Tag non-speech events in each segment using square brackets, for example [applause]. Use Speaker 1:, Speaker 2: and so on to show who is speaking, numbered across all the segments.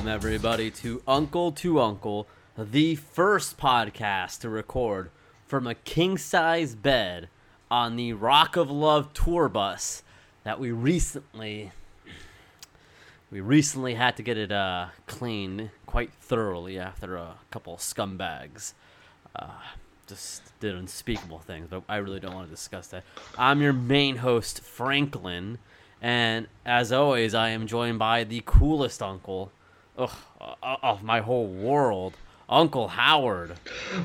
Speaker 1: Welcome, everybody, to Uncle to Uncle, the first podcast to record from a king size bed on the Rock of Love tour bus that we recently. We recently had to get it uh, cleaned quite thoroughly after a couple scumbags uh, just did unspeakable things, but I really don't want to discuss that. I'm your main host, Franklin, and as always, I am joined by the coolest uncle ugh, uh, of my whole world, Uncle Howard.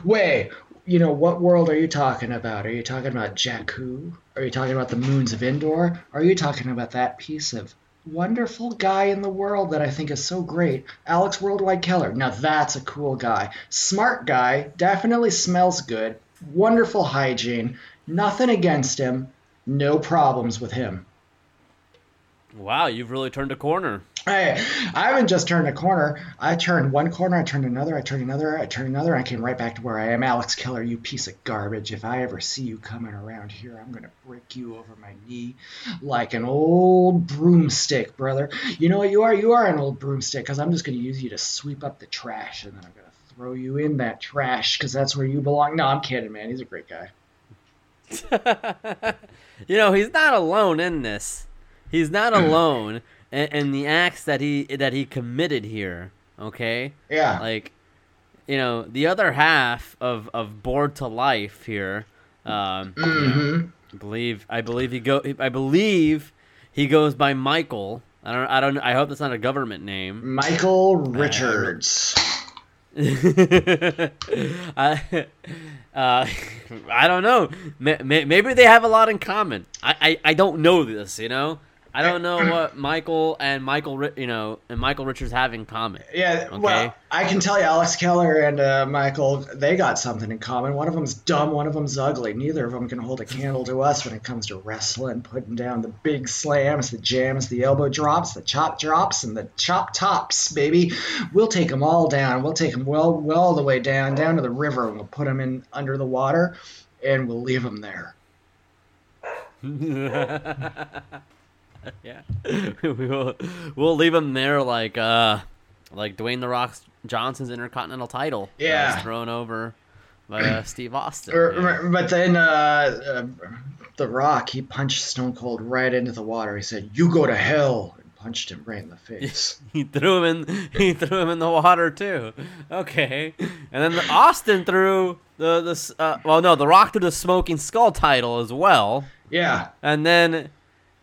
Speaker 2: Wait, you know what world are you talking about? Are you talking about Jakku? Are you talking about the moons of Endor? Are you talking about that piece of wonderful guy in the world that I think is so great, Alex Worldwide Keller? Now that's a cool guy. Smart guy, definitely smells good, wonderful hygiene, nothing against him, no problems with him.
Speaker 1: Wow, you've really turned a corner.
Speaker 2: Hey, I haven't just turned a corner. I turned one corner, I turned another, I turned another, I turned another, and I came right back to where I am. Alex Keller, you piece of garbage. If I ever see you coming around here, I'm going to break you over my knee like an old broomstick, brother. You know what you are? You are an old broomstick because I'm just going to use you to sweep up the trash, and then I'm going to throw you in that trash because that's where you belong. No, I'm kidding, man. He's a great guy. [laughs]
Speaker 1: you know, he's not alone in this. He's not alone in, in the acts that he that he committed here. Okay.
Speaker 2: Yeah.
Speaker 1: Like, you know, the other half of of Bored to Life here. Um, you know,
Speaker 2: hmm
Speaker 1: I believe I believe he go I believe he goes by Michael. I don't I don't I hope that's not a government name.
Speaker 2: Michael Richards. [laughs]
Speaker 1: I, uh, [laughs] I don't know. May- may- Maybe they have a lot in common. I, I, I don't know this. You know, I don't know what Michael and Michael, you know, and Michael Richards have in common.
Speaker 2: Yeah,
Speaker 1: Okay.
Speaker 2: well, I can tell you, Alex Keller and uh, Michael, they got something in common. One of them's dumb, one of them's ugly. Neither of them can hold a candle to us when it comes to wrestling, putting down the big slams, the jams, the elbow drops, the chop drops, and the chop tops, baby. We'll take them all down. We'll take them well, well all the way down, down to the river, and we'll put them in under the water, and we'll leave them there. [laughs] [laughs]
Speaker 1: yeah, [laughs] we will. We'll leave him there like uh, like Dwayne the Rock Johnson's Intercontinental title.
Speaker 2: Yeah.
Speaker 1: thrown over by uh, [clears throat] Steve Austin.
Speaker 2: Er,
Speaker 1: Yeah.
Speaker 2: But then uh, uh, The Rock, he punched Stone Cold right into the water. He said, "You go to hell," and punched him right in the [laughs] face.
Speaker 1: He threw him in. He threw him in the water too. Okay, and then the, Austin threw the the uh, well no the Rock threw the Smoking Skull title as well,
Speaker 2: yeah,
Speaker 1: and then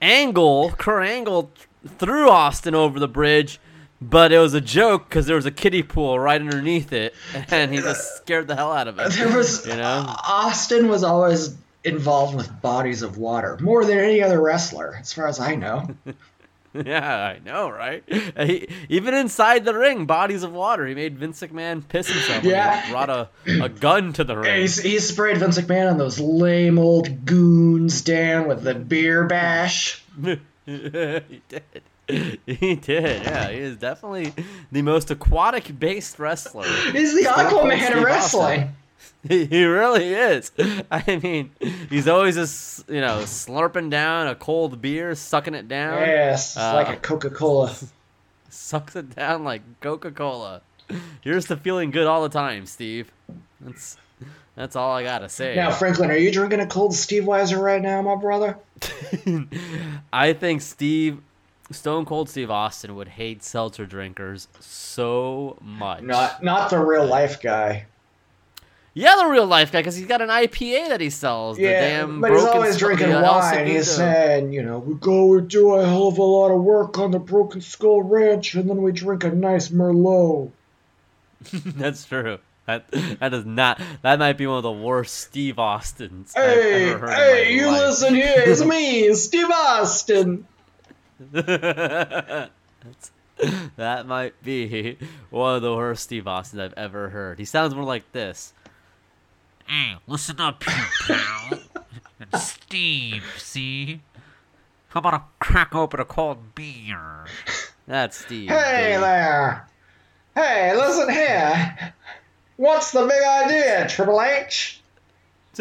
Speaker 1: Angle Kurt Angle threw Austin over the bridge, but it was a joke because there was a kiddie pool right underneath it, and he just scared the hell out of it.
Speaker 2: there was.
Speaker 1: you know.
Speaker 2: Austin was always involved with bodies of water more than any other wrestler, as far as I know. [laughs] [laughs]
Speaker 1: Yeah, I know, right? He, even inside the ring, bodies of water. He made Vince McMahon piss himself.
Speaker 2: Yeah.
Speaker 1: brought a, a gun to the ring.
Speaker 2: He's, he sprayed Vince McMahon and those lame old goons down with the beer bash. [laughs]
Speaker 1: he did. He did. Yeah, he is definitely the most aquatic based wrestler.
Speaker 2: He's the Aquaman of wrestling.
Speaker 1: Austin. [laughs] He, really is. I mean, he's always just you know slurping down a cold beer, sucking it down.
Speaker 2: Yes,
Speaker 1: Uh,
Speaker 2: like a Coca Cola. [laughs]
Speaker 1: Sucks it down like Coca Cola. Here's to feeling good all the time, Steve. That's that's all I gotta say.
Speaker 2: Now, Franklin, are you drinking a cold Steve Weiser right now, my brother? [laughs]
Speaker 1: I think Steve, Stone Cold Steve Austin would hate seltzer drinkers so much.
Speaker 2: Not, not the real life guy.
Speaker 1: Yeah, the real life guy, because he's got an IPA that he sells. the
Speaker 2: Yeah,
Speaker 1: damn
Speaker 2: but he's
Speaker 1: broken
Speaker 2: always
Speaker 1: Skull-
Speaker 2: drinking wine. He's saying, you know, we go and do a hell of a lot of work on the Broken Skull Ranch, and then we drink a nice Merlot. [laughs]
Speaker 1: That's true. That that is not. That might be one of the worst Steve Austins. I've
Speaker 2: Hey,
Speaker 1: ever heard in
Speaker 2: hey, you
Speaker 1: life.
Speaker 2: listen here. It's me, Steve Austin. [laughs]
Speaker 1: That might be one of the worst Steve Austins I've ever heard. He sounds more like this.
Speaker 3: Hey, listen up, you pal. It's [laughs] Steve, see? How about a crack open a cold beer?
Speaker 1: That's Steve.
Speaker 2: Hey
Speaker 1: baby.
Speaker 2: there. Hey, listen here. What's the big idea, Triple H? [laughs]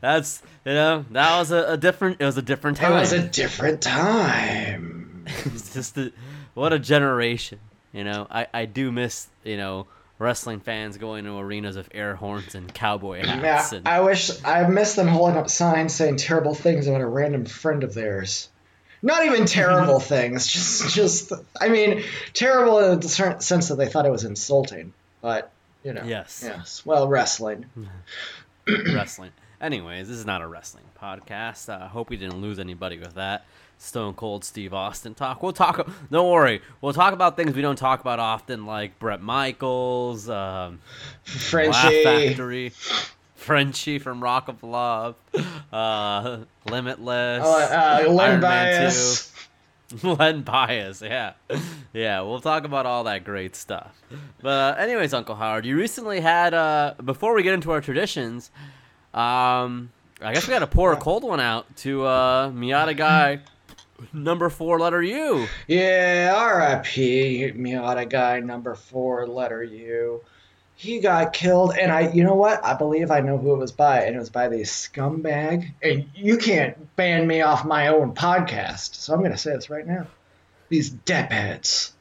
Speaker 1: That's you know that was a, a different it was a different time.
Speaker 2: It was a different time. [laughs]
Speaker 1: it's just a, what a generation. You know, I I do miss you know wrestling fans going to arenas with air horns and cowboy
Speaker 2: Yeah,
Speaker 1: hats. and,
Speaker 2: I wish I miss them holding up signs saying terrible things about a random friend of theirs. Not even [laughs] terrible things, just just I mean terrible in the certain sense that they thought it was insulting. But you know,
Speaker 1: Yes.
Speaker 2: yes. Well, wrestling. [laughs]
Speaker 1: wrestling. Anyways, this is not a wrestling podcast. I uh, hope we didn't lose anybody with that. Stone Cold Steve Austin talk. We'll talk. Don't worry. We'll talk about things we don't talk about often, like Bret Michaels, um, Laugh
Speaker 2: Frenchie.
Speaker 1: Factory, Frenchie from Rock of Love, uh, Limitless,
Speaker 2: Oh, uh, Len Bias.
Speaker 1: 2. [laughs] Len Bias, yeah, yeah. We'll talk about all that great stuff. But uh, anyways, Uncle Howard, you recently had. Uh, before we get into our traditions, um, I guess we got to pour a cold one out to uh, Miata guy, number four, letter U.
Speaker 2: Yeah, R.I.P. Miata guy number four, letter U. He got killed, and I, you know what? I believe I know who it was by, and it was by the scumbag. And you can't ban me off my own podcast, so I'm going to say this right now. These depheads.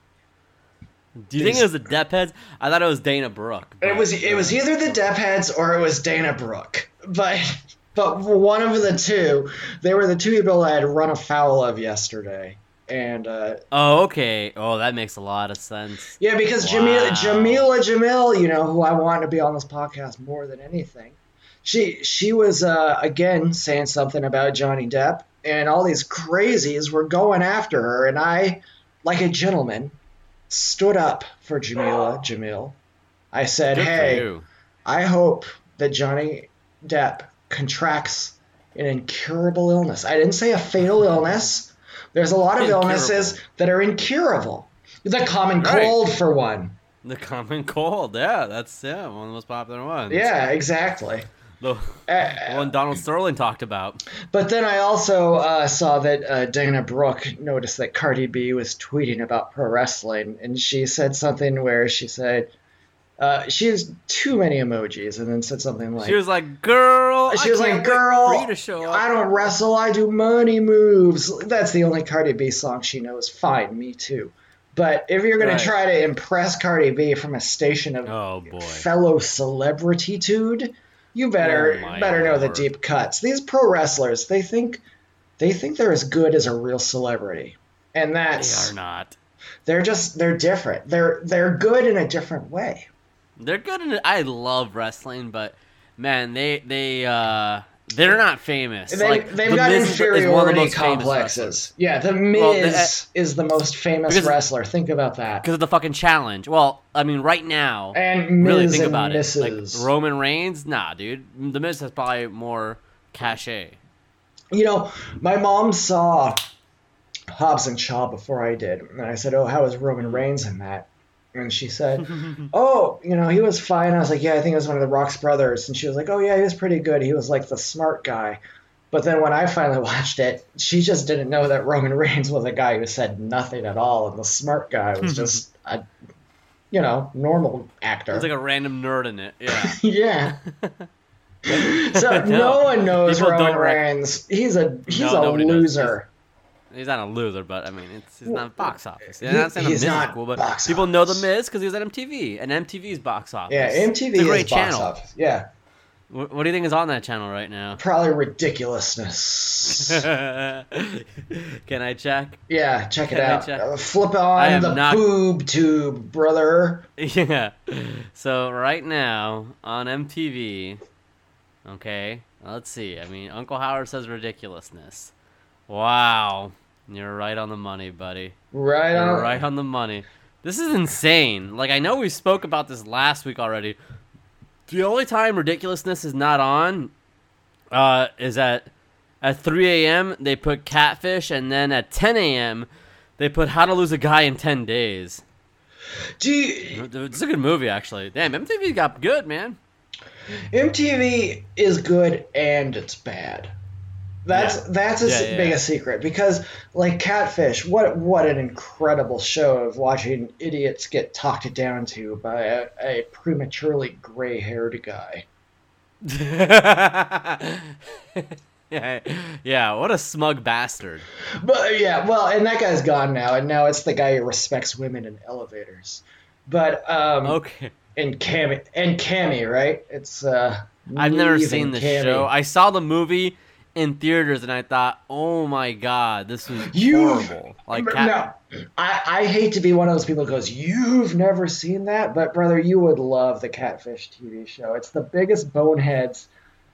Speaker 1: Do you think it was the Depheads? I thought it was Dana Brooke.
Speaker 2: It was it was either the depheads or it was Dana Brooke, but but one of the two. They were the two people I had run afoul of yesterday, and uh,
Speaker 1: Oh, okay. Oh, that makes a lot of sense.
Speaker 2: Yeah, because
Speaker 1: Wow.
Speaker 2: Jameela, Jameela Jamil, you know, who I want to be on this podcast more than anything, she she was uh, again saying something about Johnny Depp, and all these crazies were going after her, and I, like a gentleman, stood up for Jameela Jamil. I said,
Speaker 1: Good
Speaker 2: "Hey. I hope that Johnny Depp contracts an incurable illness. I didn't say a fatal [laughs] illness. There's a lot of
Speaker 1: Incurable.
Speaker 2: illnesses that are incurable. The common
Speaker 1: Right.
Speaker 2: cold, for one.
Speaker 1: The common cold, yeah, that's yeah one of the most popular ones.
Speaker 2: Yeah, exactly.
Speaker 1: the
Speaker 2: Uh,
Speaker 1: one Donald Sterling talked about.
Speaker 2: But then I also uh, saw that uh, Dana Brooke noticed that Cardi B was tweeting about pro wrestling, and she said something where she said uh, she has too many emojis, and then said something like
Speaker 1: She was like, "Girl,"
Speaker 2: She
Speaker 1: I
Speaker 2: was like, "Girl,
Speaker 1: for you to show up."
Speaker 2: I don't wrestle. I do money moves." That's the only Cardi B song she knows. Fine, me too. But if you're gonna try to impress Cardi B from a station of
Speaker 1: Oh
Speaker 2: fellow celebritytude, you better
Speaker 1: Oh,
Speaker 2: better know the deep cuts. These pro wrestlers, they think they think they're as good as a real celebrity, and that's they
Speaker 1: are not.
Speaker 2: they're just they're different. They're they're good in a different way.
Speaker 1: They're good in it. I love wrestling, but man, they they uh they're not famous.
Speaker 2: They,
Speaker 1: like,
Speaker 2: they've
Speaker 1: The
Speaker 2: got
Speaker 1: Miz is- is one of the
Speaker 2: inferiority complexes. Yeah, the Miz
Speaker 1: Well, the-
Speaker 2: is the most famous
Speaker 1: Because-
Speaker 2: wrestler. Think about that.
Speaker 1: because of the fucking challenge. Well, I mean, right now,
Speaker 2: And Miz
Speaker 1: really think
Speaker 2: and
Speaker 1: about
Speaker 2: Mrs.
Speaker 1: it. Like Roman Reigns, nah, dude. The Miz has probably more cachet.
Speaker 2: You know, my mom saw Hobbs and Shaw before I did, and I said, "Oh, how is Roman Reigns in that?" And she said, [laughs] "Oh, you know, he was fine." I was like, "Yeah, I think it was one of the Rock's brothers." And she was like, "Oh, yeah, he was pretty good. He was like the smart guy." But then when I finally [laughs] watched it, she just didn't know that Roman Reigns was a guy who said nothing at all, and the smart guy was [laughs] just a, you know, normal actor.
Speaker 1: It's like a random nerd in it. Yeah.
Speaker 2: yeah. so no,
Speaker 1: No,
Speaker 2: one knows
Speaker 1: people
Speaker 2: Roman
Speaker 1: don't
Speaker 2: Reigns. He's a he's
Speaker 1: No,
Speaker 2: a
Speaker 1: nobody knows.
Speaker 2: loser.
Speaker 1: He's not a loser, but I mean, it's he's not box office. Yeah,
Speaker 2: he-
Speaker 1: not saying
Speaker 2: he's
Speaker 1: Miz
Speaker 2: not
Speaker 1: cool, but
Speaker 2: box
Speaker 1: people know the. Miz because he was at MTV, and MTV's box office.
Speaker 2: Yeah, MTV
Speaker 1: It's a great
Speaker 2: is box
Speaker 1: channel.
Speaker 2: office. Yeah,
Speaker 1: Wh- What do you think is on that channel right now?
Speaker 2: probably ridiculousness. [laughs]
Speaker 1: Can I check?
Speaker 2: yeah, check it
Speaker 1: Can I
Speaker 2: out.
Speaker 1: check?
Speaker 2: Uh, flip on the
Speaker 1: not-
Speaker 2: boob tube, brother.
Speaker 1: Yeah. So right now on MTV, okay, let's see. I mean, Uncle Howard says ridiculousness. Wow, you're right on the money, buddy.
Speaker 2: Right
Speaker 1: You're
Speaker 2: on.
Speaker 1: right on the money. This is insane. Like I know we spoke about this last week already. The only time ridiculousness is not on, uh, is at at 3 a.m. they put Catfish, and then at 10 a.m. they put How to Lose a Guy in 10 Days.
Speaker 2: Do you,
Speaker 1: It's a good movie, actually. Damn, MTV got good, man.
Speaker 2: MTV is good and it's bad. That's
Speaker 1: Yeah.
Speaker 2: that's his
Speaker 1: Yeah, yeah,
Speaker 2: biggest secret because like catfish, what what an incredible show of watching idiots get talked down to by a, a prematurely gray haired guy. [laughs]
Speaker 1: yeah, yeah. What a smug bastard.
Speaker 2: But yeah, well, and that guy's gone now, and now it's the guy who respects women in elevators. But um,
Speaker 1: Okay.
Speaker 2: and Kamie and Kamie, right? It's uh,
Speaker 1: I've never seen the
Speaker 2: Cammy.
Speaker 1: show. I saw the movie in theaters and I thought, oh my god, this was
Speaker 2: You
Speaker 1: horrible. Like, Cat-
Speaker 2: no, I, I hate to be one of those people who goes, you've never seen that, but brother, you would love the Catfish TV show. It's the biggest boneheads.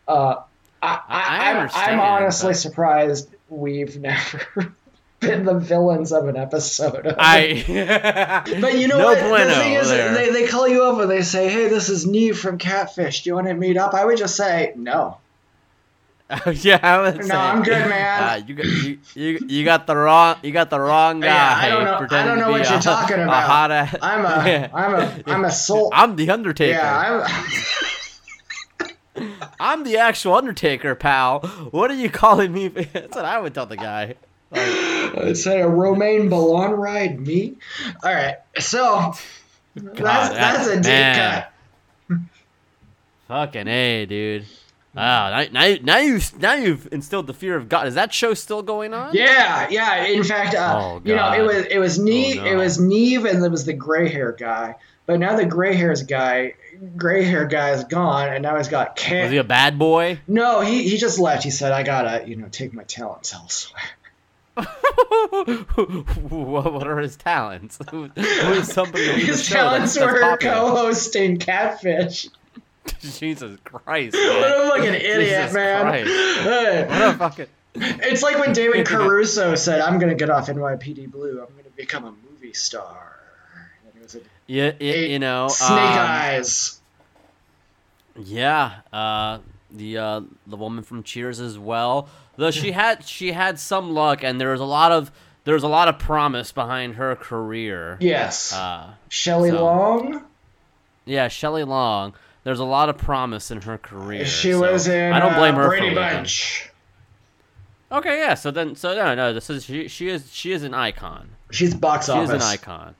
Speaker 2: Uh, I,
Speaker 1: I
Speaker 2: I, I'm, I'm honestly
Speaker 1: but-
Speaker 2: surprised we've [laughs] never been the villains of an episode. Of.
Speaker 1: I. [laughs]
Speaker 2: But you know
Speaker 1: no
Speaker 2: what?
Speaker 1: bueno
Speaker 2: the thing is,
Speaker 1: there.
Speaker 2: they, they call you up and they say, "Hey, this is Nev from Catfish. Do you want to meet up?" I would just say no. [laughs]
Speaker 1: yeah, I would
Speaker 2: No,
Speaker 1: say,
Speaker 2: I'm good, [laughs] man.
Speaker 1: Uh, you, got, you, you, you got the wrong you got the wrong guy.
Speaker 2: Yeah, I don't know- I don't know what you're
Speaker 1: a-
Speaker 2: talking [laughs]
Speaker 1: a
Speaker 2: about.
Speaker 1: hot ass-
Speaker 2: I'm a,
Speaker 1: Yeah.
Speaker 2: am a, I'm a soul.
Speaker 1: I'm the Undertaker.
Speaker 2: yeah, I'm.
Speaker 1: I'm the actual Undertaker, pal. What are you calling me? That's what I would tell the guy. Like,
Speaker 2: It's a Romaine Ballon ride me. All right, so that's that's a deep
Speaker 1: man.
Speaker 2: cut.
Speaker 1: fucking a, dude. Wow, now, now, now you now you've instilled the fear of God. Is that show still going on?
Speaker 2: Yeah, yeah. In fact, uh,
Speaker 1: Oh,
Speaker 2: you know, it was it was Nev,
Speaker 1: Oh,
Speaker 2: it was Nev, and there was the gray hair guy. But now the gray hairs guy, gray hair guy is gone, and now he's got
Speaker 1: Was
Speaker 2: Cam.
Speaker 1: he a bad boy?
Speaker 2: no, he he just left. He said, "I gotta, you know, take my talents elsewhere." [laughs] [laughs]
Speaker 1: what, are his talents? [laughs] Who, is somebody
Speaker 2: His talents were co-hosting Catfish. [laughs]
Speaker 1: Jesus Christ!
Speaker 2: What
Speaker 1: Man.
Speaker 2: a fucking [laughs] idiot,
Speaker 1: Jesus
Speaker 2: man! Hey.
Speaker 1: What a fucking.
Speaker 2: It's like when David [laughs] Caruso said, "I'm gonna get off NYPD Blue. I'm gonna become a movie star." And it was a
Speaker 1: Yeah, yeah, you know.
Speaker 2: Snake
Speaker 1: um,
Speaker 2: Eyes.
Speaker 1: Yeah, uh, the uh, the woman from Cheers as well. Though she had she had some luck, and there was a lot of there was a lot of promise behind her career.
Speaker 2: Yes.
Speaker 1: Uh,
Speaker 2: Shelley
Speaker 1: so-
Speaker 2: Long.
Speaker 1: yeah, Shelley Long. There's a lot of promise in her career.
Speaker 2: She
Speaker 1: so
Speaker 2: was in.
Speaker 1: I don't blame
Speaker 2: uh,
Speaker 1: her
Speaker 2: Brady
Speaker 1: for leaving.
Speaker 2: Bunch.
Speaker 1: Okay, yeah. So then, so no, no. This is she. She is she is an icon.
Speaker 2: She's box
Speaker 1: She
Speaker 2: office.
Speaker 1: is an icon.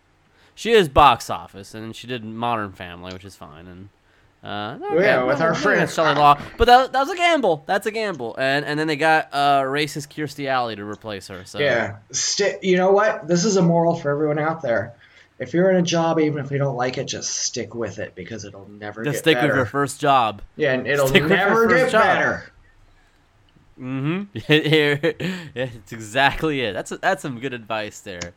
Speaker 1: She is box office, and she did Modern Family, which is fine. And uh, okay,
Speaker 2: Yeah, with our friend-
Speaker 1: Shelley Long, but that, that was a gamble. That's a gamble. And and then they got uh, racist Kirstie Alley to replace her. So
Speaker 2: Yeah. Sti- you know what? This is a moral for everyone out there. If you're in a job, even if you don't like it, just stick with it because it'll never
Speaker 1: just stick
Speaker 2: better.
Speaker 1: with your first job.
Speaker 2: yeah, and it'll
Speaker 1: stick
Speaker 2: never get
Speaker 1: job.
Speaker 2: better.
Speaker 1: Mm-hmm. [laughs] it's exactly it. That's that's some good advice there.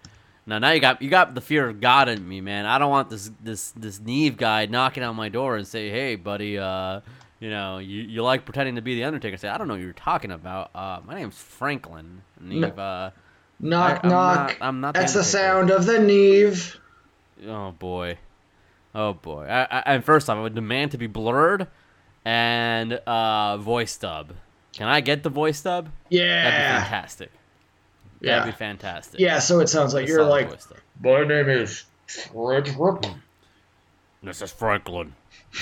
Speaker 1: Now, now you got you got the fear of God in me, man. I don't want this this this Nev guy knocking on my door and say, "Hey, buddy, uh, you know, you, you like pretending to be the Undertaker." Say, "I don't know what you're talking about. Uh, my name's Franklin Nev." Uh,
Speaker 2: Knock,
Speaker 1: I- I'm
Speaker 2: knock.
Speaker 1: not- I'm not
Speaker 2: That's the
Speaker 1: Undertaker.
Speaker 2: sound of the Nev.
Speaker 1: Oh boy, oh boy. I, I, and first off, I would demand to be blurred and uh, voice dub. Can I get the voice dub? Yeah, that'd be fantastic.
Speaker 2: Yeah.
Speaker 1: That'd be fantastic.
Speaker 2: Yeah, so it sounds like
Speaker 1: A
Speaker 2: you're like.
Speaker 4: My name is Fred Frederick.
Speaker 3: This is Franklin.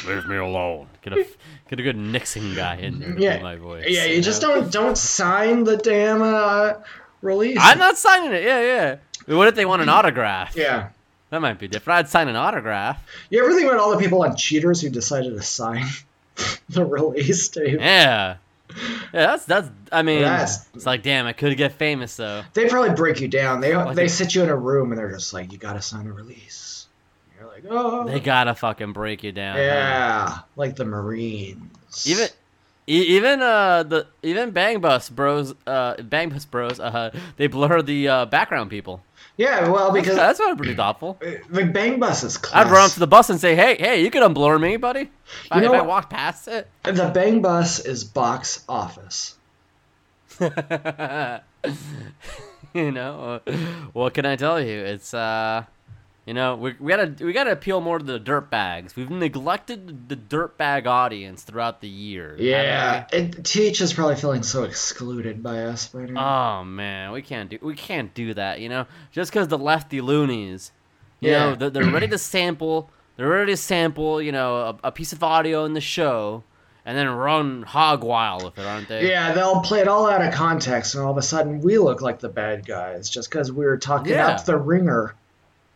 Speaker 3: Leave me alone.
Speaker 1: Get a get a good Nixon guy in there
Speaker 2: yeah,
Speaker 1: my voice.
Speaker 2: yeah. You just
Speaker 1: know?
Speaker 2: don't don't sign the damn uh, release.
Speaker 1: I'm not signing it. Yeah, yeah. What if they want an autograph?
Speaker 2: Yeah.
Speaker 1: That might be different. I'd sign an autograph.
Speaker 2: You ever think about all the people on Cheaters who decided to sign [laughs] the release tape?
Speaker 1: Yeah. Yeah, that's that's. I mean,
Speaker 2: That's-
Speaker 1: it's like, damn, I could get famous though.
Speaker 2: They probably break you down. They
Speaker 1: Like
Speaker 2: they
Speaker 1: it-
Speaker 2: sit you in a room and they're just like, you gotta sign a release. You're like, oh.
Speaker 1: They gotta fucking break you down.
Speaker 2: yeah, like the Marines.
Speaker 1: Even. Even uh the even Bang Bus Bros uh Bang Bus Bros uh they blur the uh, background people.
Speaker 2: Yeah, well,
Speaker 1: Because
Speaker 2: because
Speaker 1: that's not pretty thoughtful.
Speaker 2: the Bang Bus is class.
Speaker 1: I'd run up to the bus and say, "Hey, hey, you can unblur me, buddy." If, I, if I walk past it.
Speaker 2: The Bang Bus is box office. [laughs]
Speaker 1: you know, uh, what can I tell you? It's uh, you know, we, we gotta we gotta appeal more to the dirt bags. We've neglected the dirt bag audience throughout the year.
Speaker 2: Yeah,
Speaker 1: haven't
Speaker 2: Teach is probably feeling so excluded by us by
Speaker 1: we?
Speaker 2: now.
Speaker 1: Oh man, we can't do we can't do that. You know, just because the lefty loonies, you
Speaker 2: Yeah.
Speaker 1: know, they're, they're ready to sample. They're ready to sample. You know, a, a piece of audio in the show. and then run hog wild with it, aren't they?
Speaker 2: Yeah, they'll play it all out of context, and all of a sudden we look like the bad guys just because we were talking
Speaker 1: Yeah.
Speaker 2: up the ringer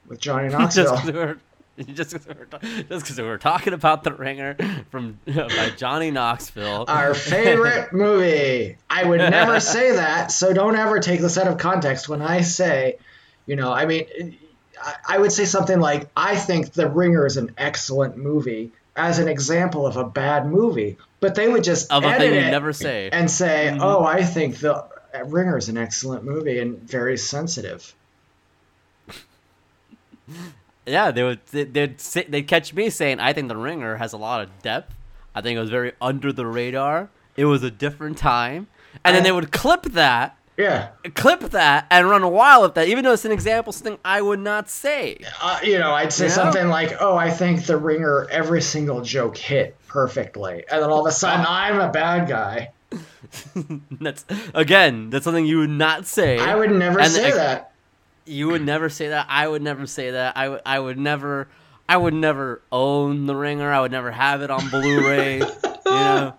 Speaker 2: with Johnny [laughs] Knoxville.
Speaker 1: just because we were [laughs] just 'cause we were, ta- just 'cause we were talking about the ringer from [laughs] by Johnny Knoxville.
Speaker 2: Our favorite movie. I would never say that, so don't ever take this out of context when I say, you know, I mean, I, would say something like, I think The Ringer is an excellent movie as an example of a bad movie, but they would just
Speaker 1: of
Speaker 2: edit it
Speaker 1: never say.
Speaker 2: and say,
Speaker 1: Mhm.
Speaker 2: oh, I think The Ringer is an excellent movie and very sensitive.
Speaker 1: Yeah, they would they- they'd they'd catch me saying I think the ringer has a lot of depth. I think it was very under the radar. It was a different time, and then they would clip that,
Speaker 2: Yeah.
Speaker 1: clip that, and run wild with that. Even though it's an example, something I would not say.
Speaker 2: Uh, you know, I'd say
Speaker 1: Yeah.
Speaker 2: something like, "Oh, I think the ringer every single joke hit perfectly," and then all of a sudden, [laughs] I'm a bad guy.
Speaker 1: that's again, that's something you would not say.
Speaker 2: I would never
Speaker 1: And
Speaker 2: say
Speaker 1: I-
Speaker 2: that.
Speaker 1: You would never say that. I would never say that. I would. I would never. I would never own the ringer. I would never have it on Blu-ray. you know.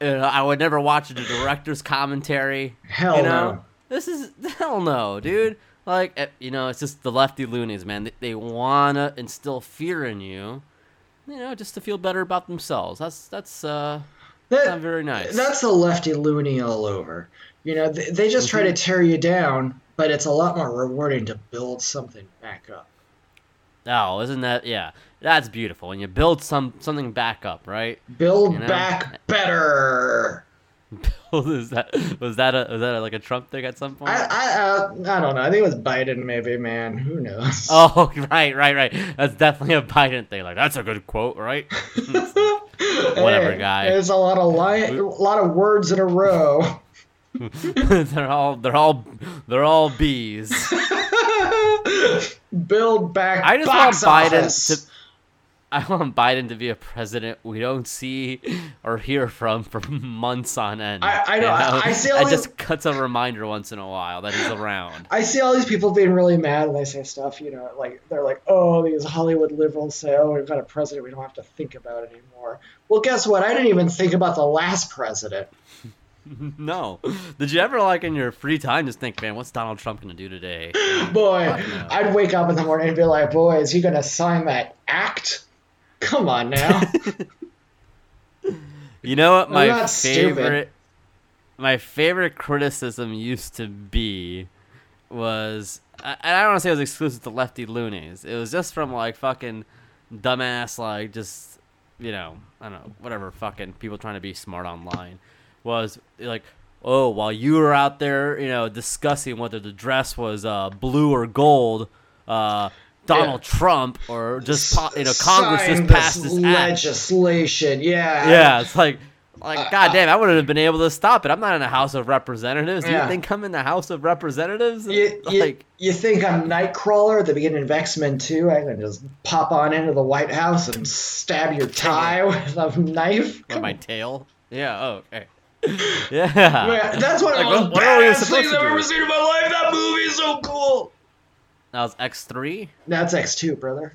Speaker 1: You know, I would never watch the director's commentary.
Speaker 2: Hell
Speaker 1: you know,
Speaker 2: no.
Speaker 1: this is hell no, dude. Like, eh, you know, it's just the lefty loonies, man. They, they wanna instill fear in you, you know, just to feel better about themselves. That's that's uh,
Speaker 2: That-
Speaker 1: not very nice.
Speaker 2: That's a lefty loony all over. You know, they, they just
Speaker 1: Mm-hmm.
Speaker 2: try to tear you down, but it's a lot more rewarding to build something back up.
Speaker 1: oh, isn't that yeah? That's beautiful. When you build some something back up, right?
Speaker 2: Build
Speaker 1: You know?
Speaker 2: back better. [laughs]
Speaker 1: was that was that a was that a, like a Trump thing at some point?
Speaker 2: I I, uh, I don't know. I think it was Biden, maybe. Man, who knows? [laughs]
Speaker 1: Oh, [laughs] right, right, right. That's definitely a Biden thing. Like, that's a good quote, right? whatever,
Speaker 2: Hey,
Speaker 1: guy.
Speaker 2: There's a lot of li- a lot of words in a row. [laughs]
Speaker 1: they're all, they're all, they're all bees. [laughs]
Speaker 2: Build back.
Speaker 1: I just want Biden
Speaker 2: office.
Speaker 1: to. I want Biden to be a president we don't see or hear from for months on end.
Speaker 2: I- I know, I- I see all these-
Speaker 1: just cuts a reminder once in a while that he's around.
Speaker 2: I see all these people being really mad and they say stuff, you know, like they're like, oh, these Hollywood liberals say, oh, we've got a president we don't have to think about anymore. Well, guess what? I didn't even think about the last president. [laughs]
Speaker 1: no, did you ever like in your free time just think, man, what's Donald Trump gonna do today? [laughs]
Speaker 2: Boy, I'd wake up in the morning and be like, boy, is he going to sign that act? Come on now. [laughs]
Speaker 1: You know what my
Speaker 2: not stupid.
Speaker 1: favorite my favorite criticism used to be was I, and I don't want to say it was exclusive to lefty loonies. It was just from like fucking dumbass like just you know, I don't know, whatever fucking people trying to be smart online was like Oh, while you were out there, you know, discussing whether the dress was uh, blue or gold, uh, Donald Trump or just you know Congress just passed
Speaker 2: this
Speaker 1: this act.
Speaker 2: legislation. Yeah.
Speaker 1: Yeah, it's like, like,
Speaker 2: Uh,
Speaker 1: goddamn, I wouldn't have been able to stop it. I'm not in the House of Representatives. Do
Speaker 2: Yeah.
Speaker 1: you think I'm in the House of Representatives?
Speaker 2: You, [laughs] you,
Speaker 1: like,
Speaker 2: you think I'm Nightcrawler at the beginning of X Men 2? I can just pop on into the White House and stab your tie [laughs] with a knife?
Speaker 1: with my tail? Yeah. Oh, okay. [laughs] Yeah.
Speaker 2: Man, that's one of the
Speaker 1: what-
Speaker 2: most
Speaker 1: what are
Speaker 2: badass things
Speaker 1: to
Speaker 2: I've ever seen in my life. That movie's so cool.
Speaker 1: That was X three,
Speaker 2: That's X2, brother.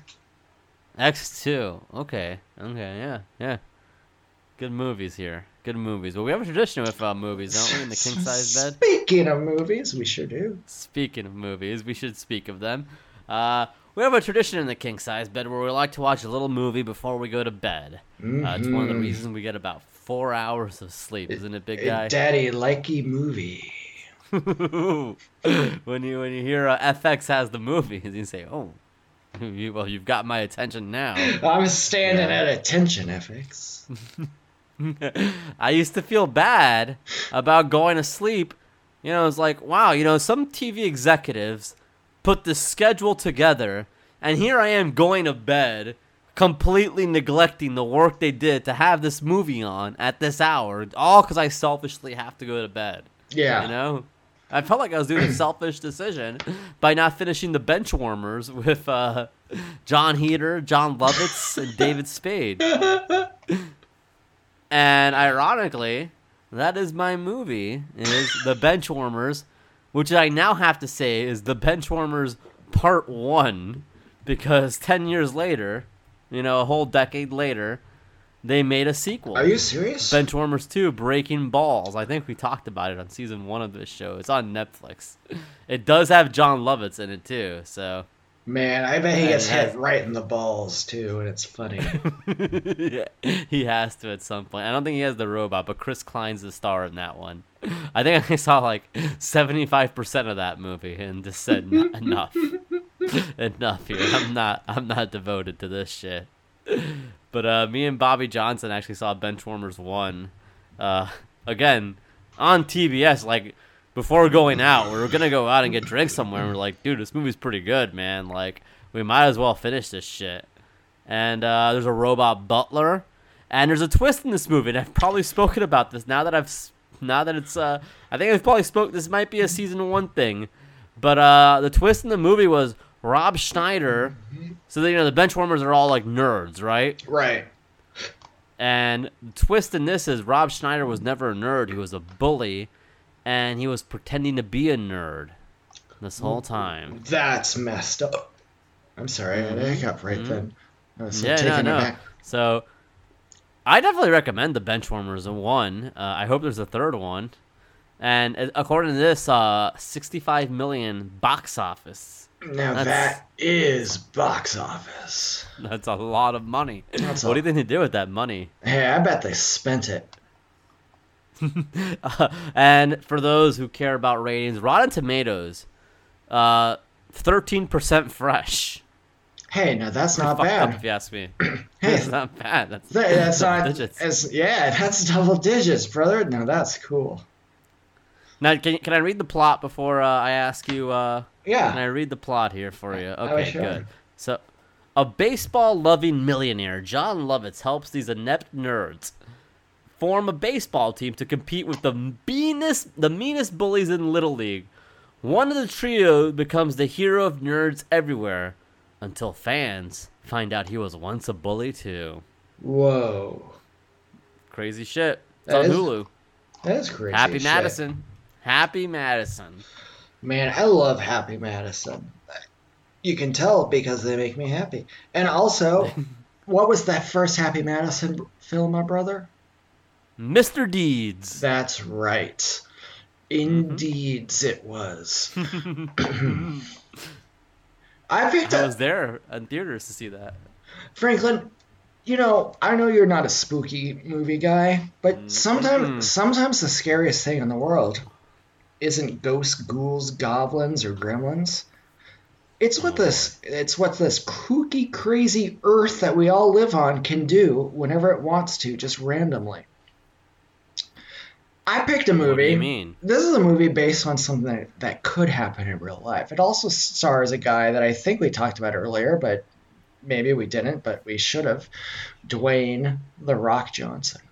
Speaker 1: X two. Okay. Okay. Yeah. Yeah. Good movies here. Good movies. Well, we have a tradition with uh, movies, don't we? In the [laughs] king size bed.
Speaker 2: Speaking of movies, we sure do.
Speaker 1: Speaking of movies, we should speak of them. Uh, we have a tradition in the king size bed where we like to watch a little movie before we go to bed. Uh, it's one of the
Speaker 2: Mhm.
Speaker 1: reasons we get about four hours of sleep, isn't it, big guy?
Speaker 2: daddy likey movie. [laughs]
Speaker 1: when you when you hear uh, FX has the movies, [laughs] you say, "Oh, you, well, you've got my attention now." [laughs]
Speaker 2: I'm standing
Speaker 1: Yeah.
Speaker 2: at attention, FX.
Speaker 1: I used to feel bad about going to sleep. You know, it's like, wow, you know, some TV executives put the schedule together, and here I am going to bed, completely neglecting the work they did to have this movie on at this hour, all because I selfishly have to go to bed.
Speaker 2: Yeah.
Speaker 1: You know? I felt like I was doing a [clears throat] selfish decision by not finishing the bench warmers with uh, Jon Heder, Jon Lovitz, and David Spade. [laughs] And ironically, that is my movie. Is the Benchwarmers, which I now have to say is the Benchwarmers Part One, because ten years later, you know, a whole decade later, they made a sequel.
Speaker 2: Are you serious?
Speaker 1: Benchwarmers 2 Breaking Balls. I think we talked about it on season one of this show. It's on Netflix. It does have Jon Lovitz in it too, so
Speaker 2: Man, I bet he gets
Speaker 1: has-
Speaker 2: hit right in the balls too, and it's funny. [laughs]
Speaker 1: he has to at some point. I don't think he has the robot, but Chris Klein's the star in that one. I think I saw like 75% of that movie and just said enough. [laughs] enough here. I'm not I'm not devoted to this shit. But uh, me and Bobby Johnson actually saw Benchwarmers 1 uh, again on TBS like before going out. We were to go out and get drinks somewhere and we're like, "Dude, this movie's pretty good, man. Like we might as well finish this shit." and uh, there's a robot butler, and there's a twist in this movie. And I've probably spoken about this now that I've now that it's uh, I think I've probably spoke. This might be a season one thing, but uh, the twist in the movie was Rob Schneider. So that, you know the benchwarmers are all like nerds, right?
Speaker 2: right.
Speaker 1: And the twist in this is Rob Schneider was never a nerd. He was a bully, and he was pretending to be a nerd this whole time.
Speaker 2: That's messed up. I'm sorry, I had a hiccup right then. I was
Speaker 1: Mm-hmm. Yeah,
Speaker 2: taken
Speaker 1: no, no.
Speaker 2: aback.
Speaker 1: So, I definitely recommend the Benchwarmers one. Uh, I hope there's a third one. And uh, according to this, uh, 65 million box office.
Speaker 2: Now
Speaker 1: That's-
Speaker 2: that is box office.
Speaker 1: That's a lot of money.
Speaker 2: That's
Speaker 1: what
Speaker 2: a-
Speaker 1: do you think they did with that money?
Speaker 2: Hey, I bet they spent it. [laughs]
Speaker 1: and for those who care about ratings, Rotten Tomatoes, uh, 13% fresh.
Speaker 2: Hey, now that's not
Speaker 1: up, if
Speaker 2: bad.
Speaker 1: you ask me. [clears throat]
Speaker 2: Hey,
Speaker 1: That's not bad. That's,
Speaker 2: Th- that's
Speaker 1: double
Speaker 2: not.
Speaker 1: digits.
Speaker 2: As, yeah, [laughs] that's double digits, brother. Now that's cool.
Speaker 1: Now, can, can I read the plot before uh, I ask you?
Speaker 2: Yeah.
Speaker 1: Can I read the plot here for you? Okay,
Speaker 2: sure.
Speaker 1: good. So, a baseball loving millionaire, Jon Lovitz, helps these inept nerds form a baseball team to compete with the meanest, the meanest bullies in Little League. One of the trio becomes the hero of nerds everywhere until fans find out he was once a bully too.
Speaker 2: Whoa.
Speaker 1: Crazy shit. It's
Speaker 2: That
Speaker 1: on
Speaker 2: is
Speaker 1: Hulu.
Speaker 2: That is crazy.
Speaker 1: Happy
Speaker 2: shit.
Speaker 1: Madison. Happy Madison.
Speaker 2: Man, I love Happy Madison. You can tell because they make me happy. And also, [laughs] what was that first Happy Madison film, my brother?
Speaker 1: Mr. Deeds.
Speaker 2: That's right. Indeed, it was. [laughs] I picked
Speaker 1: I
Speaker 2: up
Speaker 1: was there in theaters to see that.
Speaker 2: Franklin. You know, I know you're not a spooky movie guy, but mm-hmm. sometimes, sometimes the scariest thing in the world isn't ghosts, ghouls, goblins, or gremlins. It's what oh, this, it's what this kooky, crazy Earth that we all live on can do whenever it wants to, just randomly. I picked a movie.
Speaker 1: What do you mean?
Speaker 2: This is a movie based on something that, that could happen in real life. It also stars a guy that I think we talked about earlier, but maybe we didn't, but we should have. Dwayne the Rock Johnson.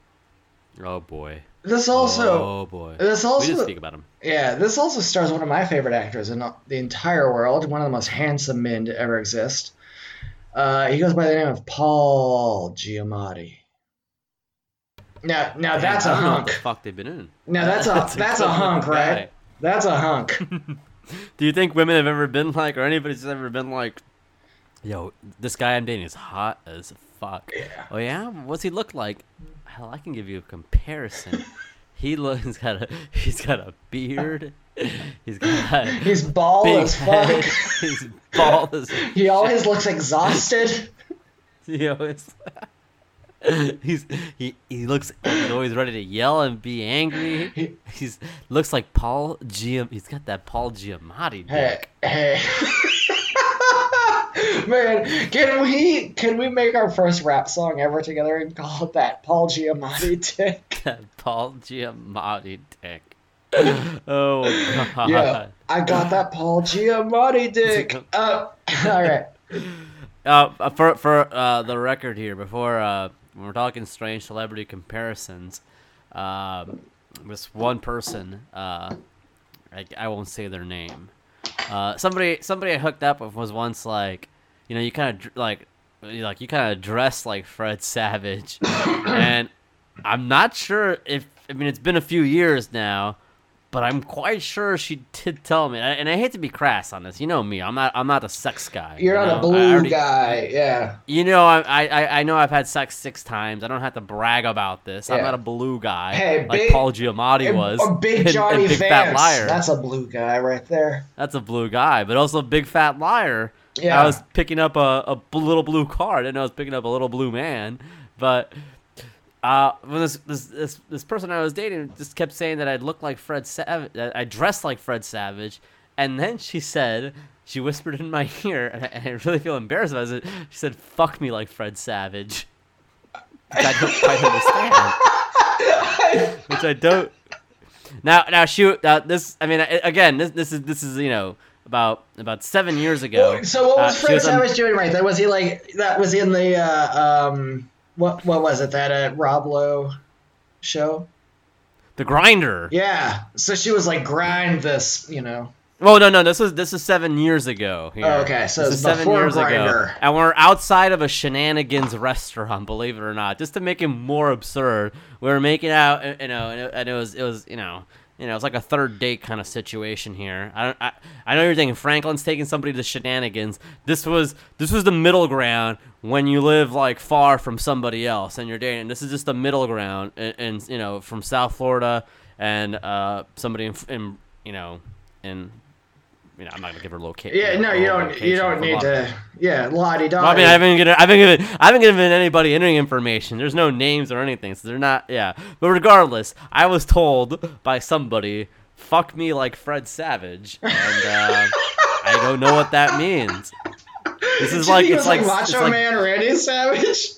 Speaker 1: Oh boy.
Speaker 2: This also,
Speaker 1: oh boy.
Speaker 2: this
Speaker 1: we
Speaker 2: also,
Speaker 1: did speak about him.
Speaker 2: yeah, this also stars one of my favorite actors in the entire world, one of the most handsome men to ever exist. Uh, he goes by the name of Paul Giamatti. Now, now that's
Speaker 1: I
Speaker 2: a
Speaker 1: don't know what
Speaker 2: hunk.
Speaker 1: the fuck they've been in.
Speaker 2: Now that's a [laughs]
Speaker 1: That's
Speaker 2: that's,
Speaker 1: a
Speaker 2: hunk, right? That's a hunk. [laughs]
Speaker 1: Do you think women have ever been like, or anybody's ever been like, yo, this guy I'm dating is hot as fuck.
Speaker 2: Yeah.
Speaker 1: Oh yeah, what's he look like? Hell, I can give you a comparison. [laughs] he looks he's got a he's got a beard. [laughs] He's got [laughs]
Speaker 2: He's bald as
Speaker 1: head.
Speaker 2: fuck.
Speaker 1: he's bald as
Speaker 2: He always looks exhausted.
Speaker 1: he always he's he he looks he's always ready to yell and be angry.
Speaker 2: He-
Speaker 1: He's looks like Paul Giam. He's got that Paul Giamatti
Speaker 2: Hey,
Speaker 1: dick.
Speaker 2: hey. [laughs] Man, can we can we make our first rap song ever together and call it that Paul Giamatti dick? [laughs]
Speaker 1: Paul Giamatti dick. [laughs] Oh god.
Speaker 2: Yeah, I got that Paul Giamatti dick. Uh, all right.
Speaker 1: Uh, for for uh, the record here, before uh, when we're talking strange celebrity comparisons, um, this one person, uh, I, I won't say their name. Uh, somebody somebody I hooked up with was once like, you know, you kind of like, like you kind of dress like Fred Savage, [coughs] and I'm not sure if I mean it's been a few years now, but I'm quite sure she did tell me. And I hate to be crass on this. You know me. I'm not. I'm not a sex guy.
Speaker 2: You're
Speaker 1: you
Speaker 2: not
Speaker 1: know?
Speaker 2: a blue
Speaker 1: already-
Speaker 2: guy. Yeah.
Speaker 1: You know, I, I I know I've had sex six times. I don't have to brag about this. I'm not a blue guy
Speaker 2: Hey,
Speaker 1: like
Speaker 2: big-
Speaker 1: Paul Giamatti was.
Speaker 2: A big [laughs] Johnny
Speaker 1: in Big
Speaker 2: Vance.
Speaker 1: Fat Liar.
Speaker 2: That's a blue guy right there.
Speaker 1: That's a blue guy, but also a big fat liar.
Speaker 2: Yeah.
Speaker 1: I was picking up a, a little blue car. I didn't know I was picking up a little blue man. But uh, when this, this this this person I was dating just kept saying that I'd look like Fred Savage, I dressed like Fred Savage, and then she said she whispered in my ear, and I, and I really feel embarrassed about it. She said, "Fuck me like Fred Savage," which I don't quite understand. which I don't. Now, now, shoot. Uh, this, I mean, again, this, this is this is you know about about seven years ago.
Speaker 2: So what
Speaker 1: Uh,
Speaker 2: was
Speaker 1: she
Speaker 2: Fred
Speaker 1: on-
Speaker 2: Savage doing right there? Was he like that? Was he in the uh, um what what was it that uh, Rob Lowe show?
Speaker 1: the grinder.
Speaker 2: Yeah. So she was like grind this, you know.
Speaker 1: Oh no, no, this was this is seven years ago. Here.
Speaker 2: Oh, okay, so
Speaker 1: this is seven years ago, and we're outside of a shenanigans restaurant. Believe it or not, just to make it more absurd, we were making out, uh, you know, and it, and it was it was you know. You know, it's like a third date kind of situation here. I. I, I know you're thinking Franklin's taking somebody to shenanigans. This was this was the middle ground when you live like far from somebody else and you're dating. This is just the middle ground, and, and you know, from South Florida and uh, somebody in, in you know in you know, I'm not gonna give her location.
Speaker 2: Yeah, no, you don't. You don't need to. Yeah, lottie
Speaker 1: Well, I mean, I haven't given, I haven't given, I haven't given anybody any information. There's no names or anything, so they're not. Yeah, but regardless, I was told by somebody, "Fuck me like Fred Savage," and uh, I don't know what that means. This is like it's like,
Speaker 2: Macho
Speaker 1: it's like
Speaker 2: Man Randy Savage.